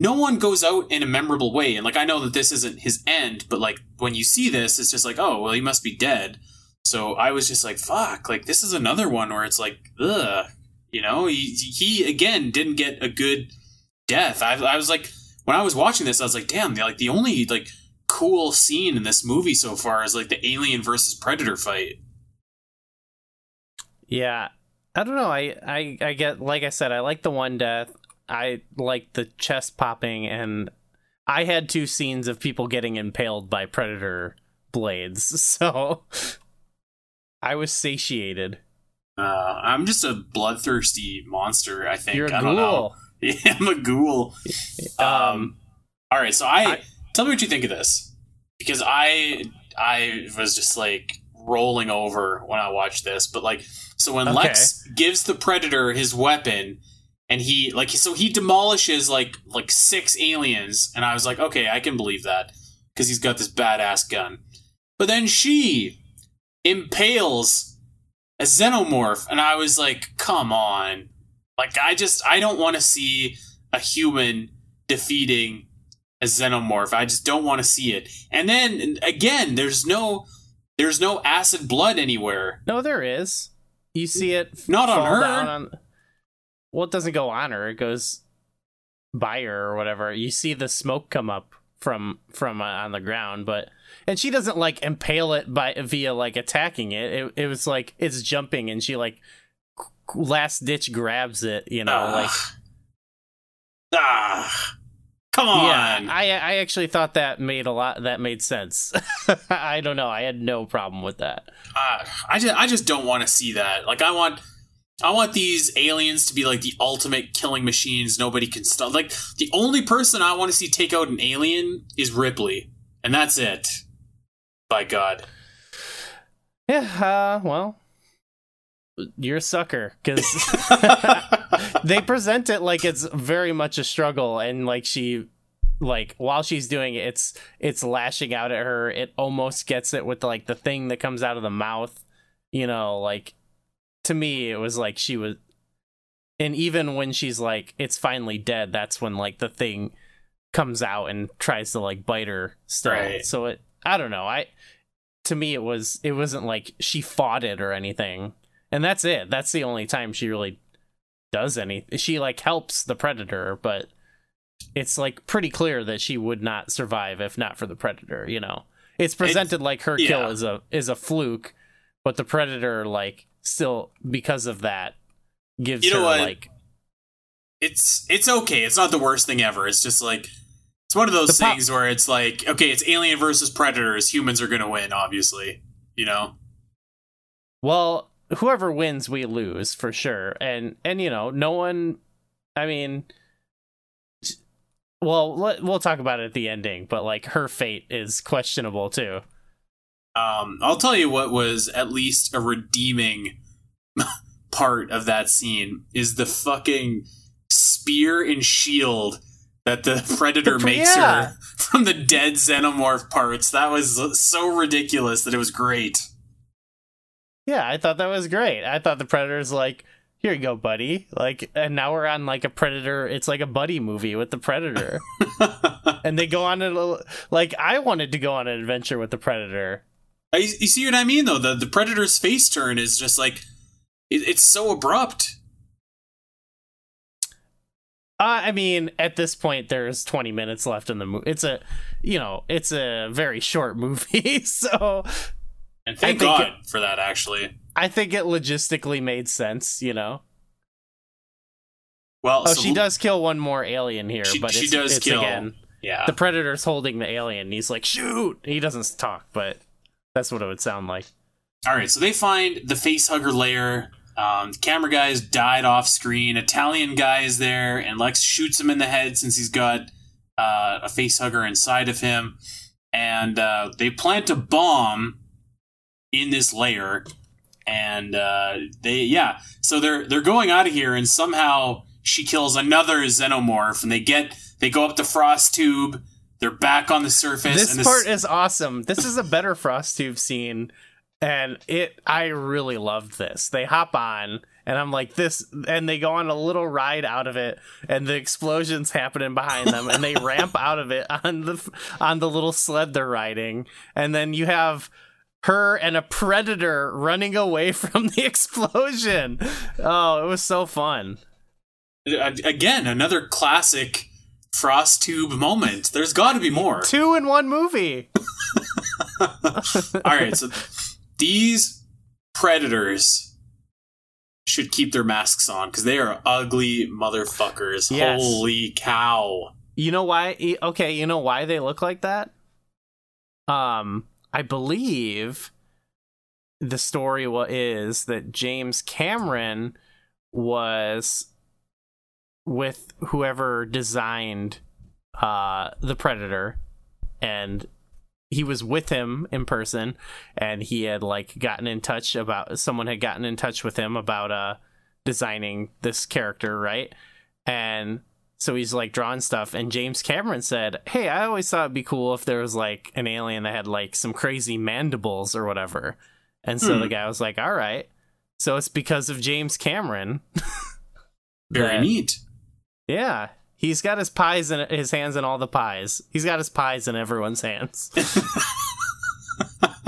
No one goes out in a memorable way, and like I know that this isn't his end, but like when you see this, it's just like, oh well, he must be dead. So I was just like, fuck, like this is another one where it's like, ugh, you know, he, he again didn't get a good death. I, I was like, when I was watching this, I was like, damn, like the only like cool scene in this movie so far is like the alien versus predator fight. Yeah. I don't know. I, I I get like I said, I like the one death. I like the chest popping and I had two scenes of people getting impaled by predator blades. *laughs* So I was satiated. Uh, I'm just a bloodthirsty monster. I think You're a I don't know. ghoul. *laughs* Yeah, I'm a ghoul. *laughs* Um, Um, all right, so I, I- tell me what you think of this because I I was just like rolling over when I watched this, but like so when Okay. Lex gives the predator his weapon and he like so he demolishes like like six aliens and I was like okay I can believe that because he's got this badass gun, but then she impales a xenomorph and I was like come on like I just I don't want to see a human defeating a xenomorph. I just don't want to see it. And then again, there's no there's no acid blood anywhere. no, there is. You see it Not on her. on- well, it doesn't go on her. It goes by her or whatever. You see the smoke come up from from uh, on the ground, but and she doesn't like impale it by via like attacking it. It it was like it's jumping and she like last ditch grabs it. You know, like ah, come on. yeah. I I actually thought that made a lot. That made sense. *laughs* I don't know. I had no problem with that. Uh, I just I just don't want to see that. Like I want I want these aliens to be like the ultimate killing machines. Nobody can stop. Like the only person I want to see take out an alien is Ripley, and that's it. By God. Yeah. Uh, well, you're a sucker because *laughs* *laughs* they present it like it's very much a struggle and like she like while she's doing it it's it's lashing out at her. It almost gets it with like the thing that comes out of the mouth you know like to me it was like she was and even when she's like it's finally dead that's when like the thing comes out and tries to like bite her still. Right. so it i don't know. I to me it was it wasn't like she fought it or anything. And that's it. That's the only time she really does anything she like helps the predator but it's like pretty clear that she would not survive if not for the predator you know it's presented like her kill is a is a fluke but the predator like still because of that gives You know her what? like it's it's okay. It's not the worst thing ever. It's just like it's one of those things where it's like, okay, it's alien versus predators. Humans are gonna win, obviously. You know? well whoever wins we lose for sure and and you know no one i mean well let, we'll talk about it at the ending but like her fate is questionable too Um, I'll tell you what was at least a redeeming *laughs* part of that scene is the fucking spear and shield that the *laughs* predator The makes yeah. her *laughs* from the dead xenomorph parts. That was so ridiculous that it was great. Yeah, I thought that was great. I thought the Predator's like, here you go, buddy. Like, and now we're on like a Predator. It's like a buddy movie with the Predator, *laughs* and they go on a little. Like, I wanted to go on an adventure with the Predator. I, you see what I mean, though? The the predator's face turn is just like it, it's so abrupt. Uh, I mean, at this point, there's 20 minutes left in the movie. It's a, you know, it's a very short *laughs* movie, so And thank God for that, actually. I think it logistically made sense. You know. Well, Oh, so she does kill one more alien here, She- but she it's, does it's kill- again Yeah. the predator's holding the alien. And he's like, shoot. He doesn't talk, but that's what it would sound like. All right, so they find the face hugger layer. Um, camera guy's died off screen. Italian guy is there, and Lex shoots him in the head since he's got uh, a face hugger inside of him. And uh, they plant a bomb in this layer, and uh, they yeah. So they're they're going out of here, and somehow she kills another xenomorph, and they get they go up the frost tube. They're back on the surface. This and part is awesome. This is a better frost tube scene, and it. I really loved this. They hop on, and I'm like this, and they go on a little ride out of it, and the explosions happening behind them, and they *laughs* ramp out of it on the on the little sled they're riding, and then you have her and a predator running away *laughs* from the explosion. Oh, it was so fun. Again another classic frost tube moment there's got to be more Two in one movie. *laughs* all right so these predators should keep their masks on because they are ugly motherfuckers Yes. holy cow You know why? Okay, you know why they look like that? Um, I believe the story is that James Cameron was with whoever designed uh the Predator and he was with him in person and he had like gotten in touch about someone had gotten in touch with him about uh designing this character, right? And so he's like drawing stuff and James Cameron said, "Hey, I always thought it'd be cool if there was like an alien that had like some crazy mandibles or whatever." And so Hmm. the guy was like, "All right." So it's because of James Cameron. *laughs* very that- neat Yeah. He's got his pies in his hands in all the pies. He's got his pies in everyone's hands. *laughs*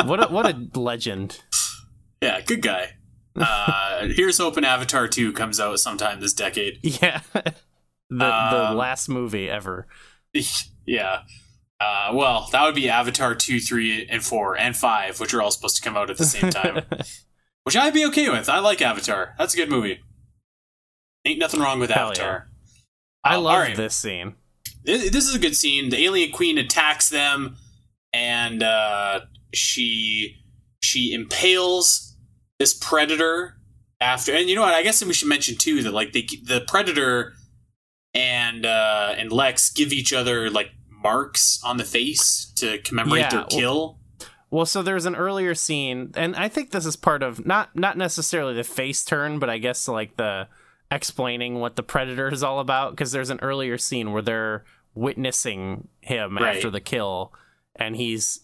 what a, what a legend. yeah good guy uh *laughs* here's hoping avatar 2 comes out sometime this decade Yeah. The the Um, last movie ever. *laughs* yeah uh, well, that would be Avatar 2, 3, and 4, and 5, which are all supposed to come out at the same time. *laughs* which I'd be okay with. I like Avatar. That's a good movie. Ain't nothing wrong with Hell Avatar. I Um, love alright. this scene. This this is a good scene. The alien queen attacks them, and uh, she she impales this predator after. And you know what? I guess we should mention too that like the the predator and uh, and Lex give each other like marks on the face to commemorate Yeah, their well- kill. Well, so there's an earlier scene, and I think this is part of not not necessarily the face turn, but I guess like the explaining what the predator is all about. Because there's an earlier scene where they're witnessing him Right. after the kill, and he's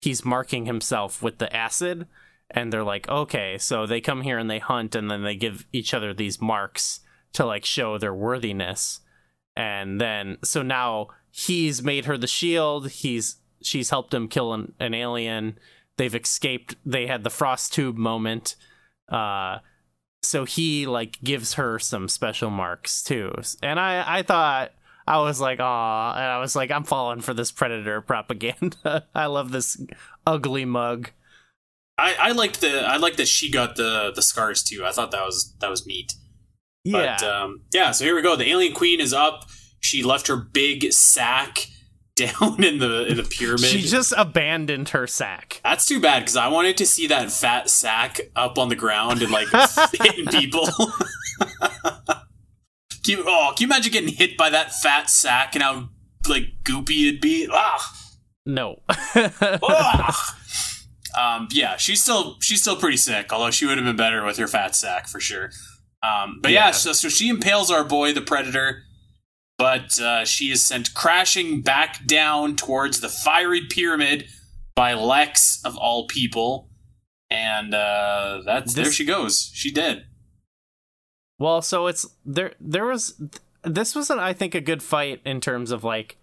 he's marking himself with the acid, and they're like, okay, so they come here and they hunt, and then they give each other these marks to like show their worthiness, and then so now he's made her the shield. He's she's helped him kill an, an alien. They've escaped. They had the frost tube moment. Uh, so he like gives her some special marks too. And I I thought I was like, aw, and I was like, I'm falling for this predator propaganda. *laughs* I love this ugly mug. I, I liked the I liked that she got the the scars too. I thought that was that was neat. Yeah, But um, yeah, so here we go. The alien queen is up. She left her big sack *laughs* down in the in the pyramid. she just abandoned her sack. That's too bad because I wanted to see that fat sack up on the ground and like *laughs* hitting people. *laughs* can you, oh, can you imagine getting hit by that fat sack and how like goopy it'd be? Ah, No. ah. Um, yeah, she's still she's still pretty sick. Although she would have been better with her fat sack for sure. Um, but yeah, Yeah. so, so she impales our boy the predator. but uh, she is sent crashing back down towards the fiery pyramid by Lex of all people, and uh, that's This- there she goes. She dead. Well, so it's there. There was this wasn't, I think, a good fight in terms of like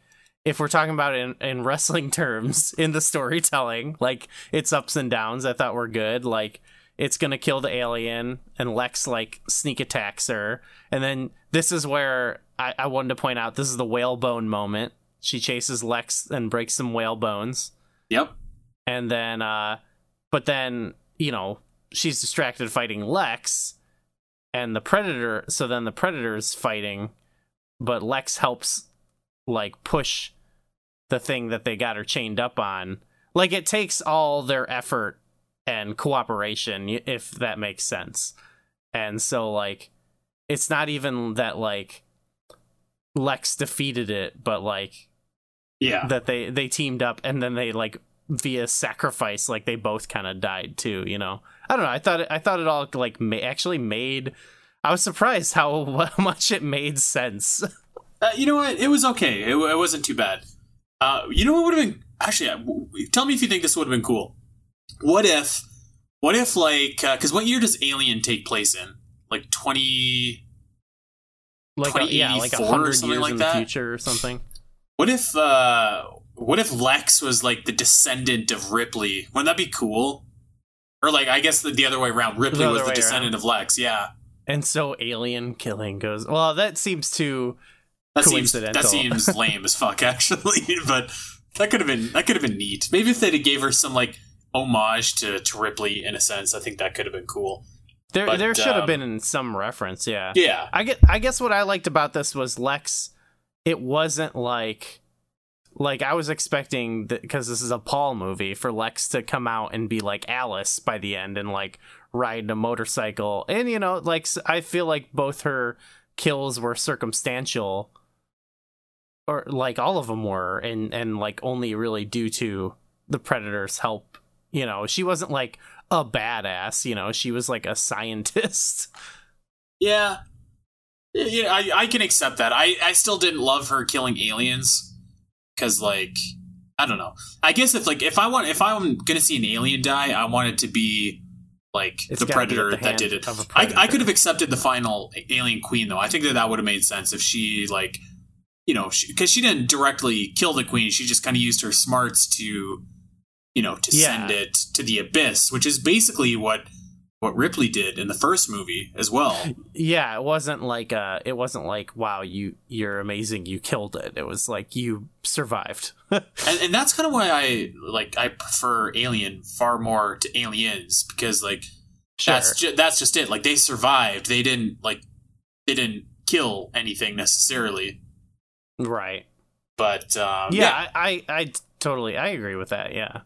if we're talking about it in, in wrestling *laughs* terms in the storytelling, like its ups and downs. I thought were good. Like it's gonna kill the alien, and Lex like sneak attacks her, and then this is where I, I wanted to point out this is the whalebone moment. She chases Lex and breaks some whale bones Yep. and then uh but then you know she's distracted fighting lex and the predator so then the predator's fighting but lex helps like push the thing that they got her chained up on like it takes all their effort and cooperation if that makes sense and so like it's not even that like lex defeated it but like Yeah. that they they teamed up and then they like via sacrifice like they both kind of died too you know i don't know i thought it, i thought it all like ma- actually made i was surprised how *laughs* much it made sense *laughs* Uh, you know what? It was okay. It, it wasn't too bad. Uh, you know what would have been actually? uh, Tell me if you think this would have been cool. What if? What if like? Because what year does Alien take place in? Like twenty. like a, yeah like a hundred years like in that? the future or something What if? uh What if Lex was like the descendant of Ripley? Wouldn't that be cool? Or like, I guess the, the other way around. Ripley The was the descendant of Lex. Yeah, and so alien killing goes well that seems too that seems that seems lame as fuck *laughs* actually. But that could have been that could have been neat. Maybe if they gave her some like homage to, to Ripley in a sense, I think that could have been cool. there But, there should have um, been some reference yeah. Yeah, I get I guess what I liked about this was Lex it wasn't like like I was expecting because this is a Paul movie for Lex to come out and be like Alice by the end and like ride a motorcycle. And you know like I feel like both her kills were circumstantial. Or like all of them were and and like only really due to the predator's help you know she wasn't like a badass you know she was like a scientist *laughs* yeah, yeah. I I can accept that. I I still didn't love her killing aliens because like I don't know. I guess if like if I want if I'm gonna see an alien die, I want it to be like It's the gotta be at predator the that did it. I, I, could have accepted the final alien queen though. I think that that would have made sense if she like, you know, because she, didn't directly kill the queen. She just kind of used her smarts to, you know, to Yeah. send it to the abyss, which is basically what what Ripley did in the first movie as well. Yeah, it wasn't like uh it wasn't like wow, you you're amazing, you killed it. It was like you survived. *laughs* and, and that's kind of why I like I prefer Alien far more to Aliens because like sure. that's ju- that's just it. Like they survived. They didn't like they didn't kill anything necessarily. right. But um, Yeah, I, I I totally I agree with that. Yeah.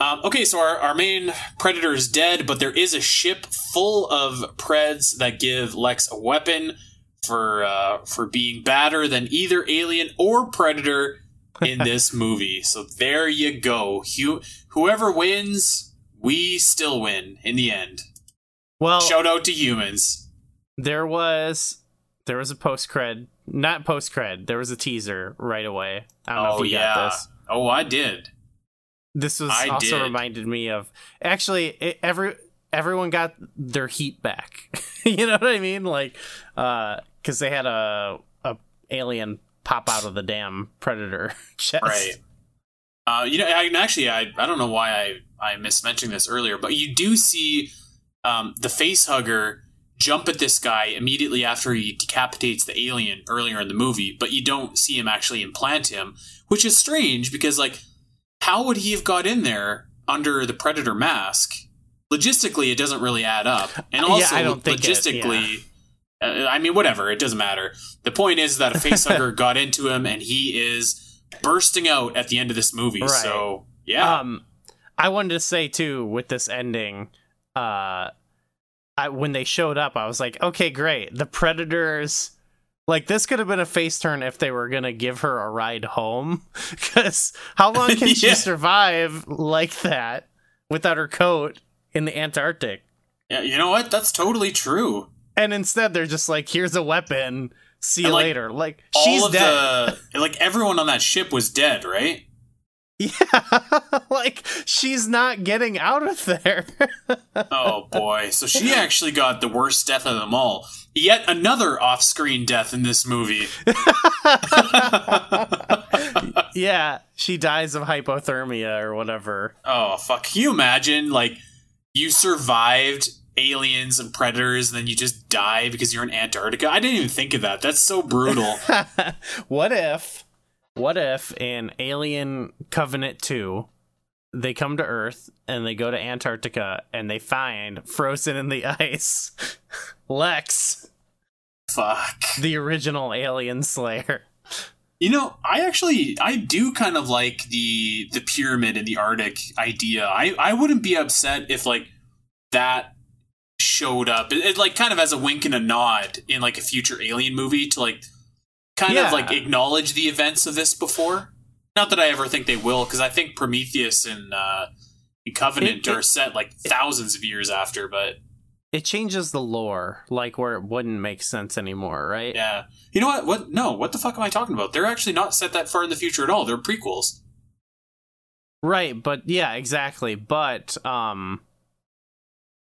Um, okay, so our, our main predator is dead, but there is a ship full of preds that give Lex a weapon for uh, for being badder than either alien or predator in *laughs* this movie. So there you go. Hu- whoever wins, we still win in the end. Well, Shout out to humans. there was there was a post cred, not post cred. There was a teaser right away. I don't know if Oh you yeah. got this. Oh, I did. This was I also did. reminded me of actually it, every everyone got their heat back. *laughs* you know what I mean? Like uh cuz they had a a alien pop out of the damn predator *laughs* chest. Right. Uh, you know, I, actually, I, I don't know why I, I mismentioned this earlier, but you do see um, the face hugger jump at this guy immediately after he decapitates the alien earlier in the movie, but you don't see him actually implant him, which is strange because, like, how would he have got in there under the predator mask? Logistically, it doesn't really add up, and Yeah, also I don't think it- logistically. uh, I mean, whatever. It doesn't matter. The point is that a facehugger *laughs* got into him, and he is bursting out at the end of this movie. Right. So yeah, Um, I wanted to say too with this ending, uh, I when they showed up, I was like, okay, great. The predators, like this could have been a face turn if they were gonna give her a ride home, *laughs* because how long can *laughs* Yeah. she survive like that without her coat in the Antarctic? yeah. You know what? That's totally true. And instead, they're just like, here's a weapon. See you like, later. Like All she's of dead. the like everyone on that ship was dead, right? *laughs* Yeah, *laughs* like she's not getting out of there. *laughs* Oh boy. So she actually got the worst death of them all. Yet another off-screen death in this movie. yeah, she dies of hypothermia or whatever. Oh fuck! Can you imagine like you survived aliens and predators, and then you just die because you're in Antarctica? I didn't even think of that. That's so brutal. what if what if in Alien Covenant 2 they come to Earth and they go to Antarctica and they find frozen in the *laughs* ice Lex, fuck. the original alien slayer. You know, I actually I do kind of like the the pyramid in the Arctic idea. I I wouldn't be upset if like that showed up. It, it, like kind of as a wink and a nod in like a future alien movie to like kind Yeah. of like acknowledge the events of this before. Not that I ever think they will, because I think Prometheus and uh, and Covenant It- it- are set like thousands of years after. But It changes the lore, like where it wouldn't make sense anymore, right? yeah, you know what? What? No, what the fuck am I talking about? They're actually not set that far in the future at all. They're prequels. Right, but yeah, exactly. But um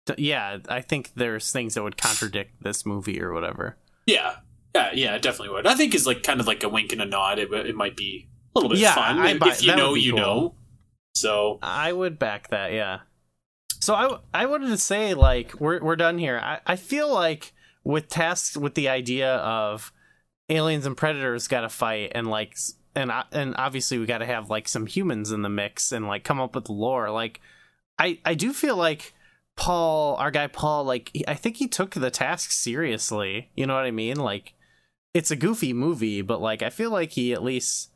th- yeah, I think there's things that would contradict this movie or whatever. Yeah, yeah, yeah, it definitely would. I think is like kind of like a wink and a nod. It, it might be a little bit Yeah, fun I if buy- you know, you cool. know. So I would back that, yeah. So I I wanted to say like we're we're done here. I I feel like with tasks with the idea of aliens and predators got to fight and like and uh, and obviously we got to have like some humans in the mix and like come up with lore. Like I I do feel like Paul, our guy Paul, like he- I think he took the task seriously. You know what I mean? Like it's a goofy movie, but like I feel like he at least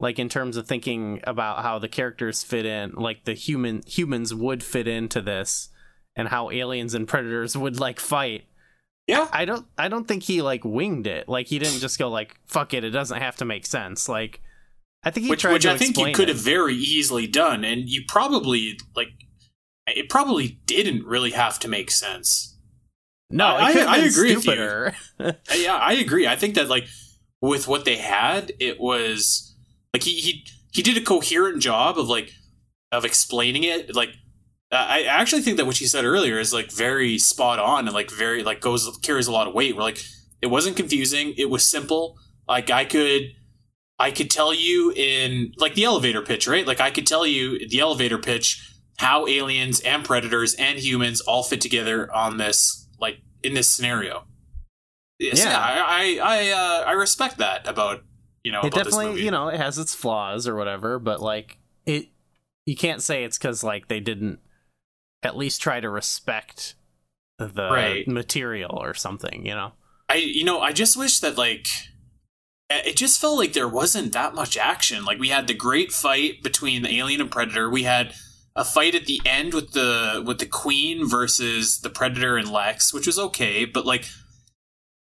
like in terms of thinking about how the characters fit in, like the human humans would fit into this and how aliens and predators would like fight. yeah, I don't I don't think he like winged it. Like he didn't just go like fuck it, it doesn't have to make sense. Like I think he which tried which I think you could have very easily done, and you probably like it probably didn't really have to make sense. No, I- it could have I been agree with you. Yeah, I agree. I think that like with what they had, it was like he he he did a coherent job of like of explaining it. Like I I actually think that what you said earlier is like very spot on and like very like goes carries a lot of weight. Where like it wasn't confusing. It was simple. Like I could I could tell you in like the elevator pitch, right? Like I could tell you the elevator pitch how aliens and predators and humans all fit together on this in this scenario. Yeah. yeah, I I I, uh, I respect that about you know it about this definitely, you know, it has its flaws or whatever, but like it you can't say it's cuz like they didn't at least try to respect the Right. material or something, you know. I you know I just wish that like it just felt like there wasn't that much action. Like we had the great fight between the alien and predator. We had a fight at the end with the with the queen versus the predator and Lex, which was okay, but like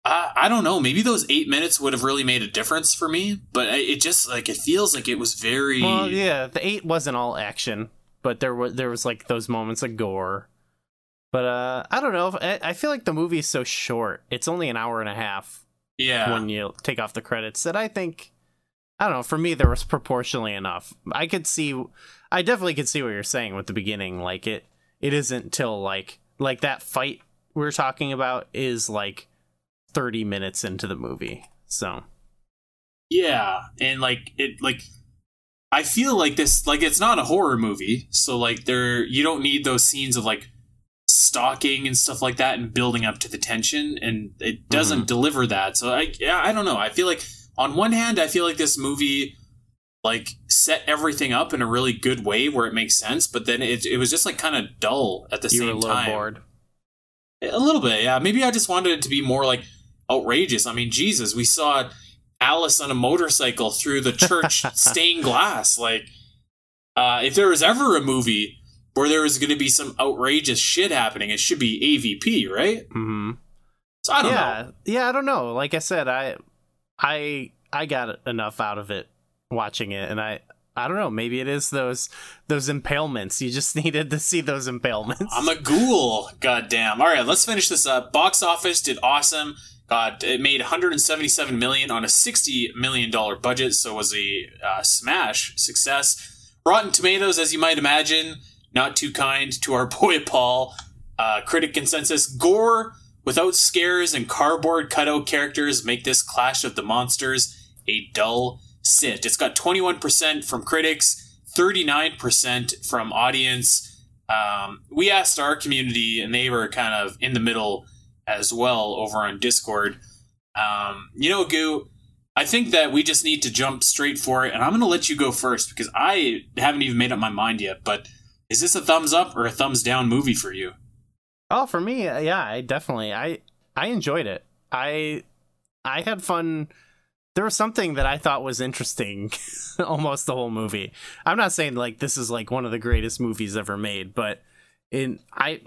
I, I don't know. Maybe those eight minutes would have really made a difference for me, but it just like it feels like it was very. Well, yeah, the 8 wasn't all action, but there was there was like those moments of gore. But uh I don't know, I, I feel like the movie is so short. It's only an hour and a half yeah. when you take off the credits that I think I don't know, for me there was proportionally enough. I could see I definitely could see what you're saying with the beginning like it it isn't till like like that fight we're talking about is like 30 minutes into the movie. So, Yeah, and like it like I feel like this like it's not a horror movie, so like there you don't need those scenes of like stalking and stuff like that and building up to the tension and it doesn't mm-hmm. deliver that. So I yeah, I don't know. I feel like on one hand I feel like this movie like set everything up in a really good way where it makes sense, but then it it was just like kind of dull at the you same were a little time. bored. A little bit, yeah. Maybe I just wanted it to be more like outrageous. I mean, Jesus, we saw Alice on a motorcycle through the church *laughs* stained glass. Like, uh, if there was ever a movie where there was going to be some outrageous shit happening, it should be AVP, right? Mhm. So I don't yeah, know. yeah, I don't know. Like I said, I, I, I got enough out of it watching it, and I, I don't know. Maybe it is those those impalements. You just *laughs* needed to see those impalements. I'm a ghoul. Goddamn. All right, let's finish this up. Box office did awesome. got it made 177 million on a 60 million dollar budget, so it was a uh, smash success. Rotten Tomatoes, as you might imagine, not too kind to our *laughs* boy Paul. Uh, critic consensus: gore without scares and cardboard cutout characters make this Clash of the Monsters a dull sit. It's got 21% from critics, 39% from audience. Um, we asked our community, and they were kind of in the middle as well over on Discord. Um, you know, Goo, I think that we just need to jump straight for it, and I'm going to let you go first because I haven't even made up my mind yet. But is this a thumbs up or a thumbs down movie for you? Oh, for me, yeah, I definitely I I enjoyed it. I I had fun. There was something that I thought was interesting *laughs* almost the whole movie. I'm not saying like this is like one of the greatest movies ever made, but in I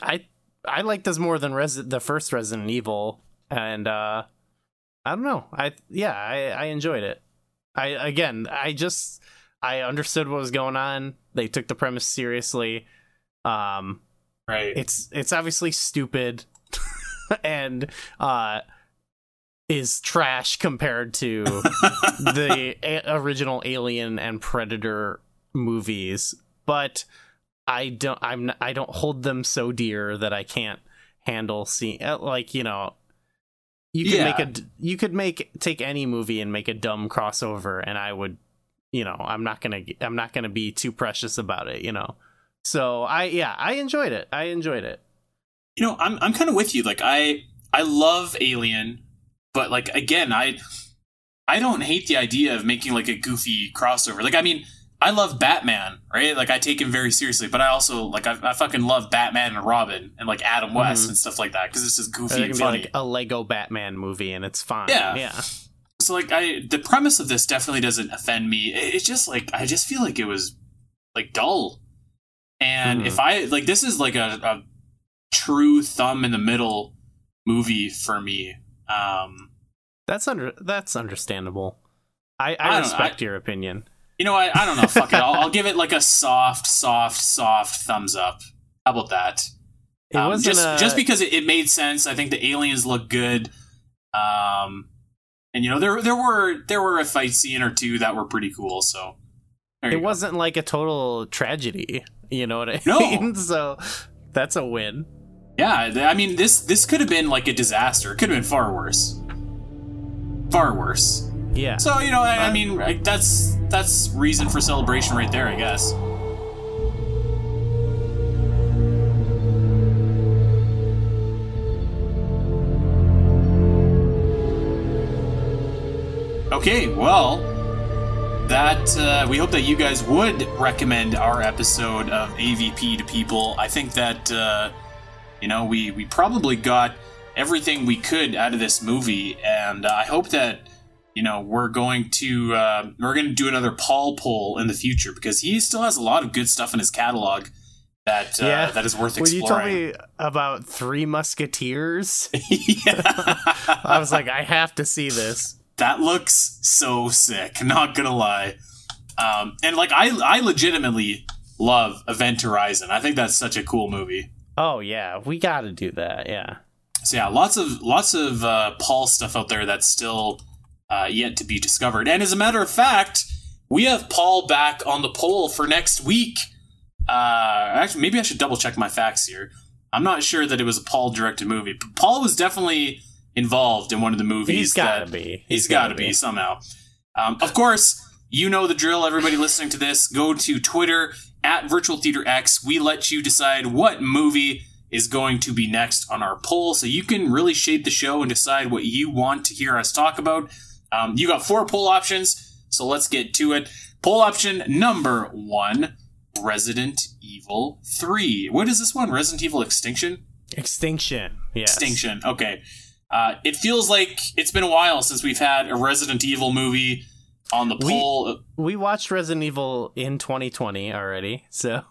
I I like this more than the first Resident Evil, and uh I don't know. I yeah, I I enjoyed it. I again, I just I understood what was going on. They took the premise seriously. Um Right. it's it's obviously stupid *laughs* and uh is trash compared to *laughs* the a- original alien and predator movies but i don't i'm not, i don't hold them so dear that i can't handle seeing uh, like you know you could make a you could make take any movie and make a dumb crossover and i would you know i'm not gonna i'm not gonna be too precious about it you know. So i yeah i enjoyed it. I enjoyed it. You know i'm i'm kind of with you like i i love alien but like again i i don't hate the idea of making like a goofy crossover. Like i mean i love batman right? Like i take him very seriously but i also like i, I fucking love batman and robin and like adam west Mhm. and stuff like that because it's just goofy it and funny. like a lego batman movie and it's fine. Yeah. yeah. So like i the premise of this definitely doesn't offend me. It- it's just like i just feel like it was like dull. And Mhm. if i like this is like a, a true thumb in the middle movie for me um that's under that's understandable. I I i respect your opinion. You know I, I don't know. Fuck it. I'll, I'll *laughs* give it like a soft soft soft thumbs up. How about that? It Um, wasn't just a, just because it, it made sense. I think the aliens look good. Um and you know there there were there were a fight scene or two that were pretty cool so. It go. wasn't like a total tragedy you know what i No. mean? *laughs* So that's a win Yeah, I mean this this could have been like a disaster. It could have been far worse. Far worse. yeah So you know, I, I mean, like, that's that's reason for celebration right there, I guess. Okay, well, that uh, we hope that you guys would recommend our episode of AVP to people. I think that uh, you know we we probably got everything we could out of this movie, and uh, I hope that you know we're going to uh, we're going to do another Paul poll in the future because he still has a lot of good stuff in his catalog that uh, Yeah. that is worth exploring. Well, you told me about three musketeers *laughs* *laughs* i was like i have to see this that looks so sick. Not gonna lie, um, and like I, I legitimately love Event Horizon. I think that's such a cool movie. Oh yeah we gotta do that yeah So yeah, lots of lots of uh, Paul stuff out there that's still uh, yet to be discovered. And as a matter of fact, we have Paul back on the poll for next week. Uh, actually, maybe I should double check my facts here. I'm not sure that it was a Paul directed movie, but Paul was definitely involved in one of the movies. he's gotta be He's got to be somehow. Um, of course, you know the drill. Everybody listening to this, go to Twitter at Virtual Theater X. We let you decide what movie is going to be next on our poll, so you can really shape the show and decide what you want to hear us talk about. Um, you got four poll options, so let's get to it. Poll option number one: Resident Evil Three. What is this one? Resident Evil Extinction. extinction yes Extinction. Okay. Uh, it feels like it's been a while since we've had a Resident Evil movie on the We- poll. we watched resident evil in 2020 already so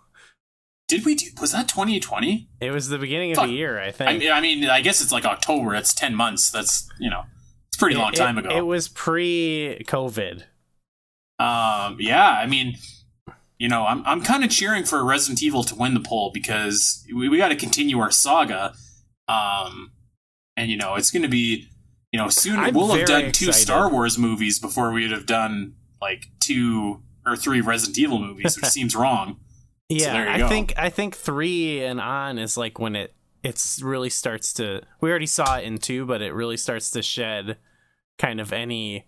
Did we do? Was that 2020? it was the beginning of Fuck. the year i think I mean, I mean, I guess it's like October. It's 10 months. That's you know, it's a pretty long time it, ago. It was pre-COVID. um, yeah. I mean, you know, I'm I'm kind of cheering for Resident Evil to win the poll because we, we got to continue our saga. Um, and you know it's going to be you know soon I'm we'll have done two excited. Star Wars movies before we'd have done like two or three Resident Evil movies, which *laughs* seems wrong. Yeah, you I go. think I think three and on is like when it it's really starts to. We already saw it in two, but it really starts to shed kind of any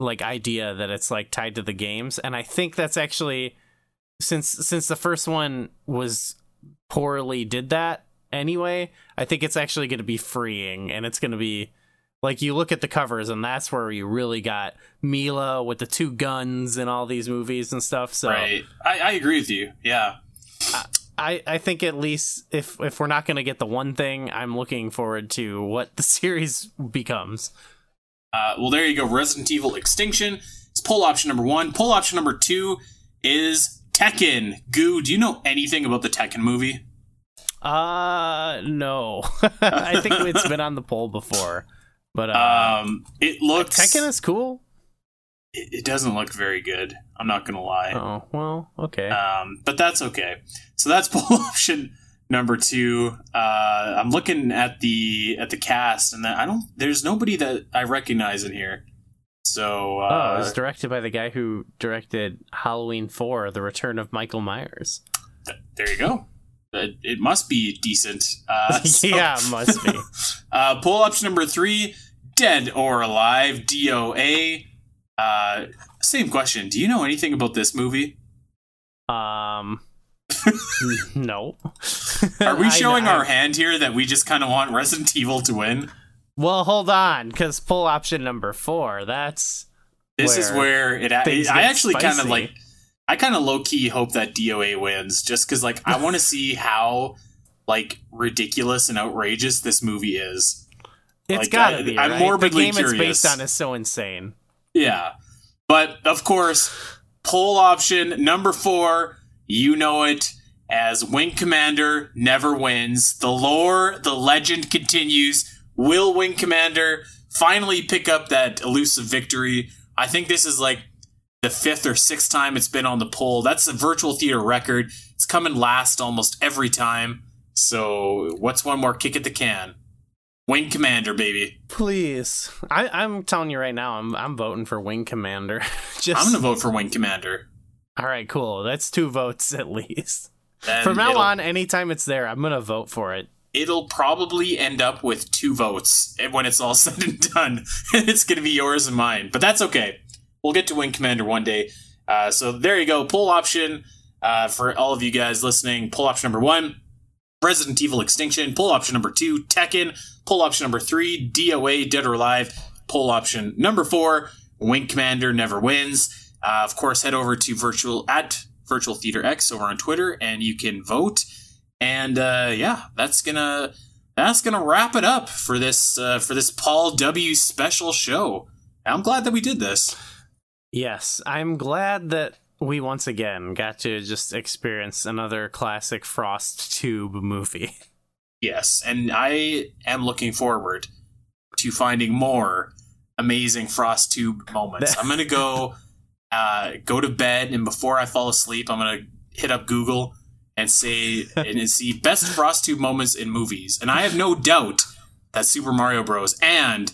like idea that it's like tied to the games, and I think that's actually since since the first one was poorly did that anyway. I think it's actually going to be freeing, and it's going to be like you look at the covers, and that's where you really got Milla with the two guns and all these movies and stuff. So. Right. I, I agree with you. Yeah. I, I think at least if if we're not going to get the one thing, I'm looking forward to what the *laughs* series becomes. Uh, well, there you go. Resident Evil Extinction. It's poll option number one. Poll option number two is Tekken. Goo, do you know anything about the Tekken movie? Uh no, *laughs* I think it's been on the poll before, *laughs* but uh, Um, it looks. Tekken is cool. it, it doesn't look very good. I'm not gonna lie. Oh well, okay. Um, but that's okay. So that's *laughs* poll option number two. Uh, I'm looking at the at the cast, and I don't. There's nobody that I recognize in here. So oh, it uh, was directed by the guy who directed Halloween Four: The Return of Michael Myers. th- there you go. It, it must be decent. Uh, *laughs* so- yeah, must be. *laughs* Uh, poll option number three: Dead or Alive? DOA. Uh, same question. Do you know anything about this movie? Um, *laughs* no. Are we showing I- our hand here that we just kind of want Resident Evil to win? Well, hold on, because poll option number four. That's This is Where where it. I I actually kind of like. I kind of low key hope that DOA wins, just because like I want to *laughs* see how like ridiculous and outrageous this movie is. It's Like, gotta I- be. I'm right? morbidly the game it's curious. based on is so insane. Yeah, but of course, poll option number four. You know it as Wing Commander never wins. The lore, the legend continues. Will Wing Commander finally pick up that elusive victory? I think this is like the fifth or sixth time it's been on the poll. That's a virtual theater record. It's coming last almost every time. So what's one more kick at the can? Wing Commander, baby. Please, I, I'm telling you right now, I'm I'm voting for Wing Commander. *laughs* Just I'm gonna vote for Wing Commander. all right, cool. That's two votes at least. And From now on, anytime it's there, I'm gonna vote for it. it'll probably end up with two votes when it's all *laughs* said and done. *laughs* it's going to be yours and mine, but that's okay. We'll get to Wing Commander one day. Uh, so there you go. Poll option uh, for all of you guys listening. Poll option number one, Resident Evil Extinction. Poll option number two, Tekken. Poll option number three, DOA Dead or Alive. Poll option number four, Wing Commander never wins. Uh, of course, head over to virtual at Virtual Theater X over on Twitter, and you can vote. And uh, yeah, that's gonna that's gonna wrap it up for this uh, for this Paul W special show. I'm glad that we did this. Yes, I'm glad that we once again got to just experience another classic Frost Tube movie. *laughs* Yes, and I am looking forward to finding more amazing frost tube moments. *laughs* I'm gonna go uh, go to bed, and before I fall asleep, I'm gonna hit up Google and say *laughs* and see best frost tube moments in movies. And I have no doubt that Super Mario Bros. and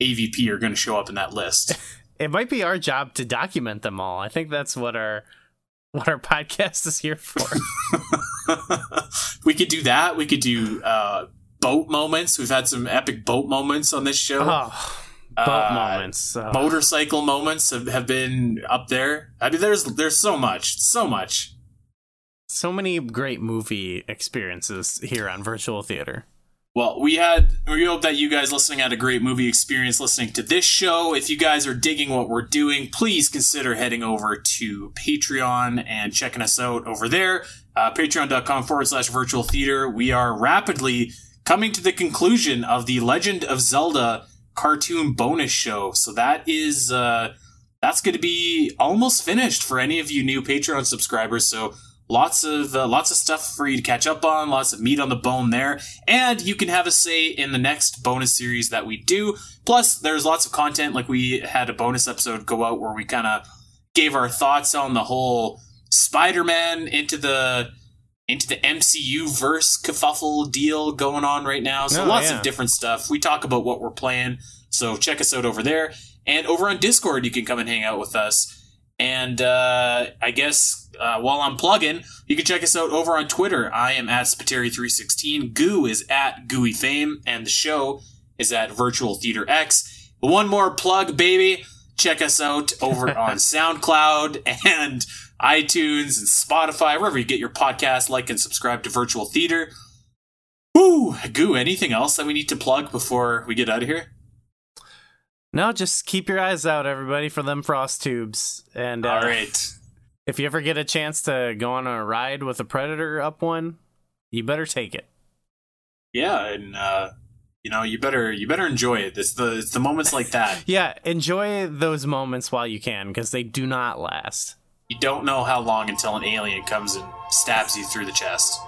AVP are gonna show up in that list. It might be our job to document them all. I think that's what our what our *laughs* podcast is here for. *laughs* we could do that. We could do uh, boat moments. We've had some epic boat moments on this show. oh, boat Uh, moments. Oh. motorcycle moments have, have been up there. I mean, there's there's so much, so much. so many great movie experiences here on virtual theater. Well, we had we hope that you guys listening had a great movie experience listening to this show. If you guys are digging what we're doing, please consider heading over to Patreon and checking us out over there. Uh, Patreon.com forward slash virtual theater. We are rapidly coming to the conclusion of the Legend of Zelda cartoon bonus show. So that is uh, that's going to be almost finished for any of you new Patreon subscribers. So lots of uh, lots of stuff for you to catch up on, lots of meat on the bone there, and you can have a say in the next bonus series that we do. Plus, there's lots of content. Like we had a bonus episode go out where we kind of gave our thoughts on the whole Spider-Man into the into the MCU verse kerfuffle deal going on right now. So Oh, lots yeah. of different stuff. We talk about what we're playing. So check us out over there. And over on Discord, you can come and hang out with us. And uh, I guess uh, while I'm plugging, you can check us out over on Twitter. I am at Spiteri316. Goo is at Gooey Fame. And the show is at Virtual Theater X. One more plug, baby. Check us out over *laughs* on SoundCloud and iTunes and Spotify, wherever you get your podcast. Like and subscribe to Virtual Theater. Woo! Goo, anything else that we need to plug before we get out of here? No, just keep your eyes out, everybody, for them frost tubes. And uh, All right. if you ever get a chance to go on a ride with a predator up one, you better take it. Yeah, and uh, you know, you better you better enjoy it. It's the it's the moments like that. *laughs* Yeah, enjoy those moments while you can, because they do not last. You don't know how long until an alien comes and stabs you through the chest.